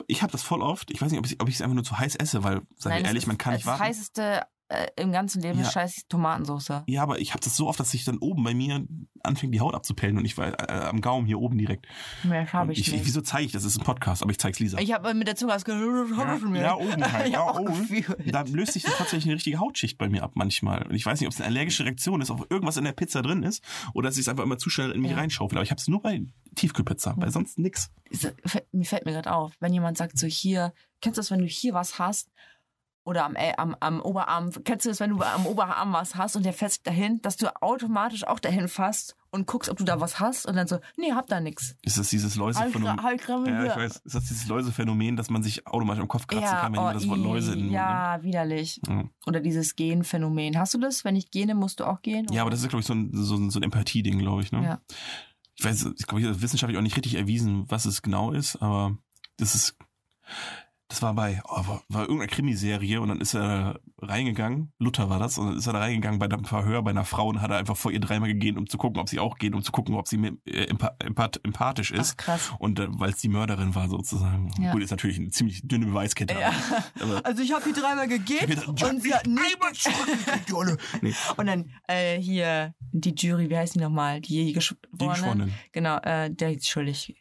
ich habe das voll oft. Ich weiß nicht, ob ich ob ich es einfach nur zu heiß esse, weil, sag Nein, ich das ehrlich, man kann nicht Das warten. heißeste äh, im ganzen Leben Ja. ist scheiß Tomatensauce. Ja, aber ich habe das so oft, dass sich dann oben bei mir anfängt, die Haut abzupellen und ich war äh, am Gaumen hier oben direkt. Mehr habe ich, ich, nicht. wieso zeige ich das? Das ist ein Podcast, aber ich zeig's Lisa. Ich habe mit der Zunge ausgehört. Ja, ja, oben halt. Ja, oben. Da löst sich tatsächlich eine richtige Hautschicht bei mir ab manchmal. Und ich weiß nicht, ob es eine allergische Reaktion ist, ob irgendwas in der Pizza drin ist oder dass ich es einfach immer zu schnell in mich Ja. reinschaufel. Aber ich habe es nur bei Tiefkühlpizza, bei sonst nix. Diese- Mir fällt mir gerade auf, wenn jemand sagt so hier, kennst du das, wenn du hier was hast oder am, äh, am, am Oberarm, kennst du das, wenn du am Oberarm was hast und der fässt dahin, dass du automatisch auch dahin fasst und guckst, ob du da was hast und dann so, nee, hab da nix. Ist das dieses Läusephänomen? halt Ja, ich weiß. Ist das dieses Läusephänomen, dass man sich automatisch am Kopf kratzen kann, wenn oh, man das Wort Läuse in den Mund Ja, widerlich. nimmt? Oder dieses Genphänomen. Hast du das? Wenn ich gene, musst du auch gehen? Ja. ja, aber das ist, glaube ich, so ein, so ein, so ein Empathie-Ding, glaube ich. Ne? Ja. Ich weiß, ich glaube, wissenschaftlich auch nicht richtig erwiesen, was es genau ist, aber das ist. Das war bei, oh, war, war irgendeiner Krimiserie und dann ist er reingegangen, Luther war das, und dann ist er da reingegangen bei einem Verhör bei einer Frau und hat er einfach vor ihr dreimal gegeben, um zu gucken, ob sie auch geht, um zu gucken, ob sie äh, empa empath empathisch ist. Ach, krass. Und äh, weil es die Mörderin war sozusagen. Ja. Gut, ist natürlich eine ziemlich dünne Beweiskette. Ja. Also ich habe die dreimal gegeben aber und sie hat nicht einmal. Nee, Und dann äh, hier die Jury, wie heißt die nochmal? Die die geschworenen. Geschworenen. Genau, äh, der ist schuldig.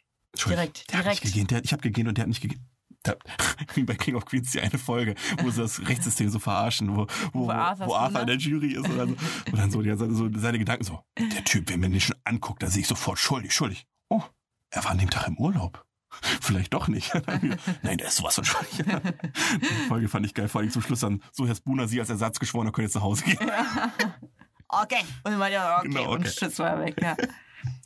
Direkt, direkt. nicht gegeben, der, ich habe gegeben und der hat nicht gegeben. Da, wie bei King of Queens die eine Folge, wo sie das Rechtssystem so verarschen, wo, wo, Wo wo Arthur Arthur, ist, ne? in der Jury ist oder so. Und dann so, die, so seine Gedanken so, der Typ, wenn man den schon anguckt, da sehe ich sofort schuldig, schuldig. Oh, er war an dem Tag im Urlaub. Vielleicht doch nicht. Nein, der ist sowas von schuldig. Die Folge fand ich geil, vor allem zum Schluss dann, so Herr Spooner, Sie als Ersatzgeschworener können jetzt nach Hause gehen. Okay. Und man ja, okay. Genau, Und okay. Schuss war weg, ja.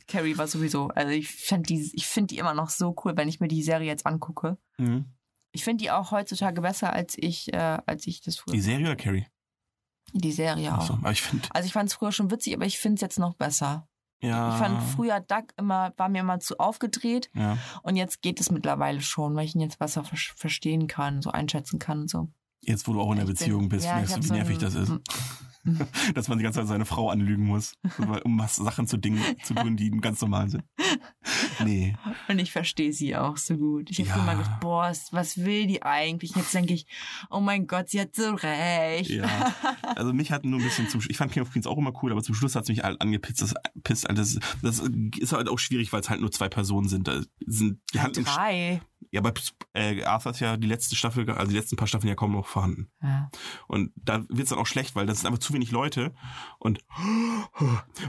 Carrie war sowieso, also ich fand die, ich finde die immer noch so cool, wenn ich mir die Serie jetzt angucke. Mhm. Ich finde die auch heutzutage besser, als ich, äh, als ich das früher. Die Serie oder Carrie? Die Serie auch. Aber ich finde, Also ich fand es früher schon witzig, aber ich finde es jetzt noch besser. ja. Ich fand früher Duck immer, war mir immer zu aufgedreht Ja. und jetzt geht es mittlerweile schon, weil ich ihn jetzt besser ver verstehen kann, so einschätzen kann und so. Jetzt, wo du auch in der Ich Beziehung bin- bist, ja, weißt du, wie so nervig ein- das ist. Dass man die ganze Zeit seine Frau anlügen muss, um was Sachen zu Dingen zu tun, die ganz normal sind. Nee. Und ich verstehe sie auch so gut. Ich habe Ja. früher mal gedacht, boah, was- will die eigentlich? Jetzt denke ich, oh mein Gott, sie hat so recht. Ja. Also mich hat nur ein bisschen zum Sch- ich fand King of Queens auch immer cool, aber zum Schluss hat es mich halt angepisst. Das, pisst, halt, das, das ist halt auch schwierig, weil es halt nur zwei Personen sind. Da sind die Handlung, Drei. Ja, bei äh, Arthur ist ja die letzte Staffel, also die letzten paar Staffeln ja kaum noch vorhanden. Ja. Und da wird es dann auch schlecht, weil das sind einfach zu wenig Leute und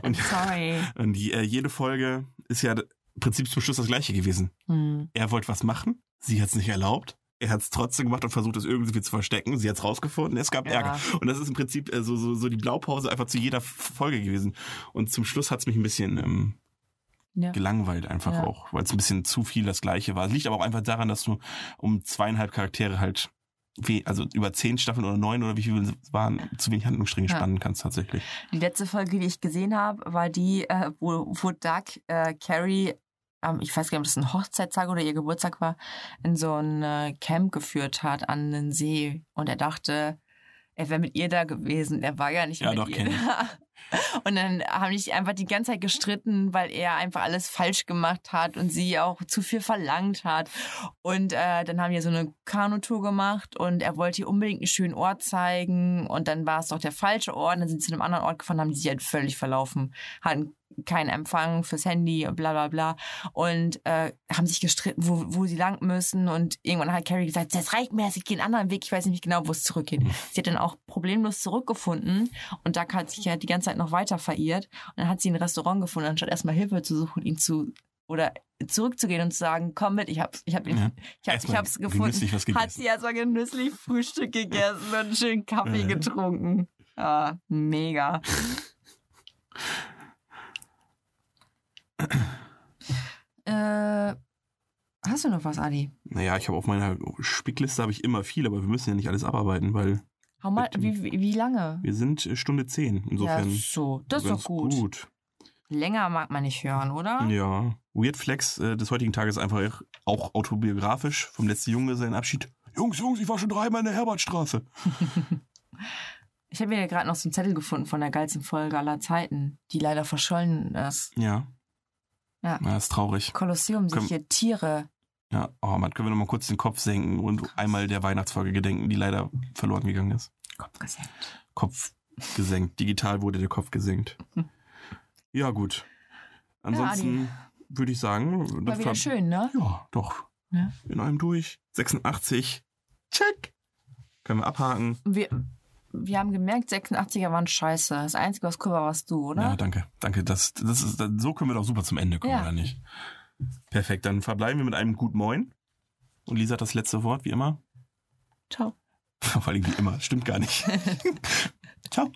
und, Sorry. und die, äh, jede Folge ist ja im Prinzip zum Schluss das gleiche gewesen. Hm. Er wollte was machen, sie hat es nicht erlaubt. Er hat es trotzdem gemacht und versucht, es irgendwie zu verstecken. Sie hat es rausgefunden, es gab Ja. Ärger. Und das ist im Prinzip äh, so, so, so die Blaupause einfach zu jeder Folge gewesen. Und zum Schluss hat es mich ein bisschen ähm, Ja. gelangweilt einfach Ja. auch, weil es ein bisschen zu viel das Gleiche war. Es liegt aber auch einfach daran, dass du um zweieinhalb Charaktere halt, we- also über zehn Staffeln oder neun oder wie viele es waren, zu wenig Handlungsstränge Ja. spannen kannst tatsächlich. Die letzte Folge, die ich gesehen habe, war die, äh, wo, wo Doug äh, Carrie, ähm, ich weiß gar nicht, ob das ein Hochzeitstag oder ihr Geburtstag war, in so ein äh, Camp geführt hat an den See. Und er dachte, er wäre mit ihr da gewesen. Er war ja nicht Ja, mit doch, ihr da. Und dann haben die sich einfach die ganze Zeit gestritten, weil er einfach alles falsch gemacht hat und sie auch zu viel verlangt hat. Und äh, dann haben wir so eine Kanutour gemacht und er wollte ihr unbedingt einen schönen Ort zeigen. Und dann war es doch der falsche Ort. Und dann sind sie zu einem anderen Ort gefahren, haben die sich halt völlig verlaufen. Hatten keinen Empfang fürs Handy und bla bla bla. Und äh, haben sich gestritten, wo, wo sie lang müssen. Und irgendwann hat Carrie gesagt, das reicht mir, ich gehe einen anderen Weg. Ich weiß nicht genau, wo es zurückgeht. Sie hat dann auch problemlos zurückgefunden. Und Doug hat sich halt die ganze Zeit noch weiter verirrt. Und dann hat sie ein Restaurant gefunden, anstatt erstmal Hilfe zu suchen, ihn zu oder zurückzugehen und zu sagen, komm mit, ich hab's, ich hab ihn, Ja. ich, hab, ich hab's gefunden. Hat sie erstmal genüsslich Frühstück gegessen und einen schönen Kaffee Ja. getrunken. Ah, mega. äh, hast du noch was, Adi? Naja, ich habe auf meiner Spickliste habe ich immer viel, aber wir müssen ja nicht alles abarbeiten, weil Hau mal, wie, wie, lange? wir sind äh, Stunde zehn. Insofern ja, so, das ist doch gut. gut. Länger mag man nicht hören, oder? Ja. Weird Flex äh, des heutigen Tages einfach auch autobiografisch vom letzten Junggesellenabschied. Jungs, Jungs, ich war schon dreimal in der Herbertstraße. Ich habe mir gerade noch so einen Zettel gefunden von der geilsten Folge aller Zeiten, die leider verschollen ist. Ja. Ja. Ja, ist traurig. Kolosseum, sich hier Tiere. Ja, oh Mann, können wir noch mal kurz den Kopf senken und einmal der Weihnachtsfolge gedenken, die leider verloren gegangen ist. Kopf gesenkt. Kopf gesenkt. Digital wurde der Kopf gesenkt. Ja, gut. Ansonsten würde ich sagen, War das wieder schön, ne? Ja, doch. Ja. In einem durch. 86. Check. Können wir abhaken. Wir, wir haben gemerkt, 86er waren scheiße. Das Einzige, was cool war, warst du, oder? Ja, danke. Danke. Das, das ist, das, so können wir doch super zum Ende kommen, Ja. oder nicht? Perfekt. Dann verbleiben wir mit einem Gut Moin. Und Lisa hat das letzte Wort, wie immer. Ciao. Vor allem wie immer. Stimmt gar nicht. Ciao.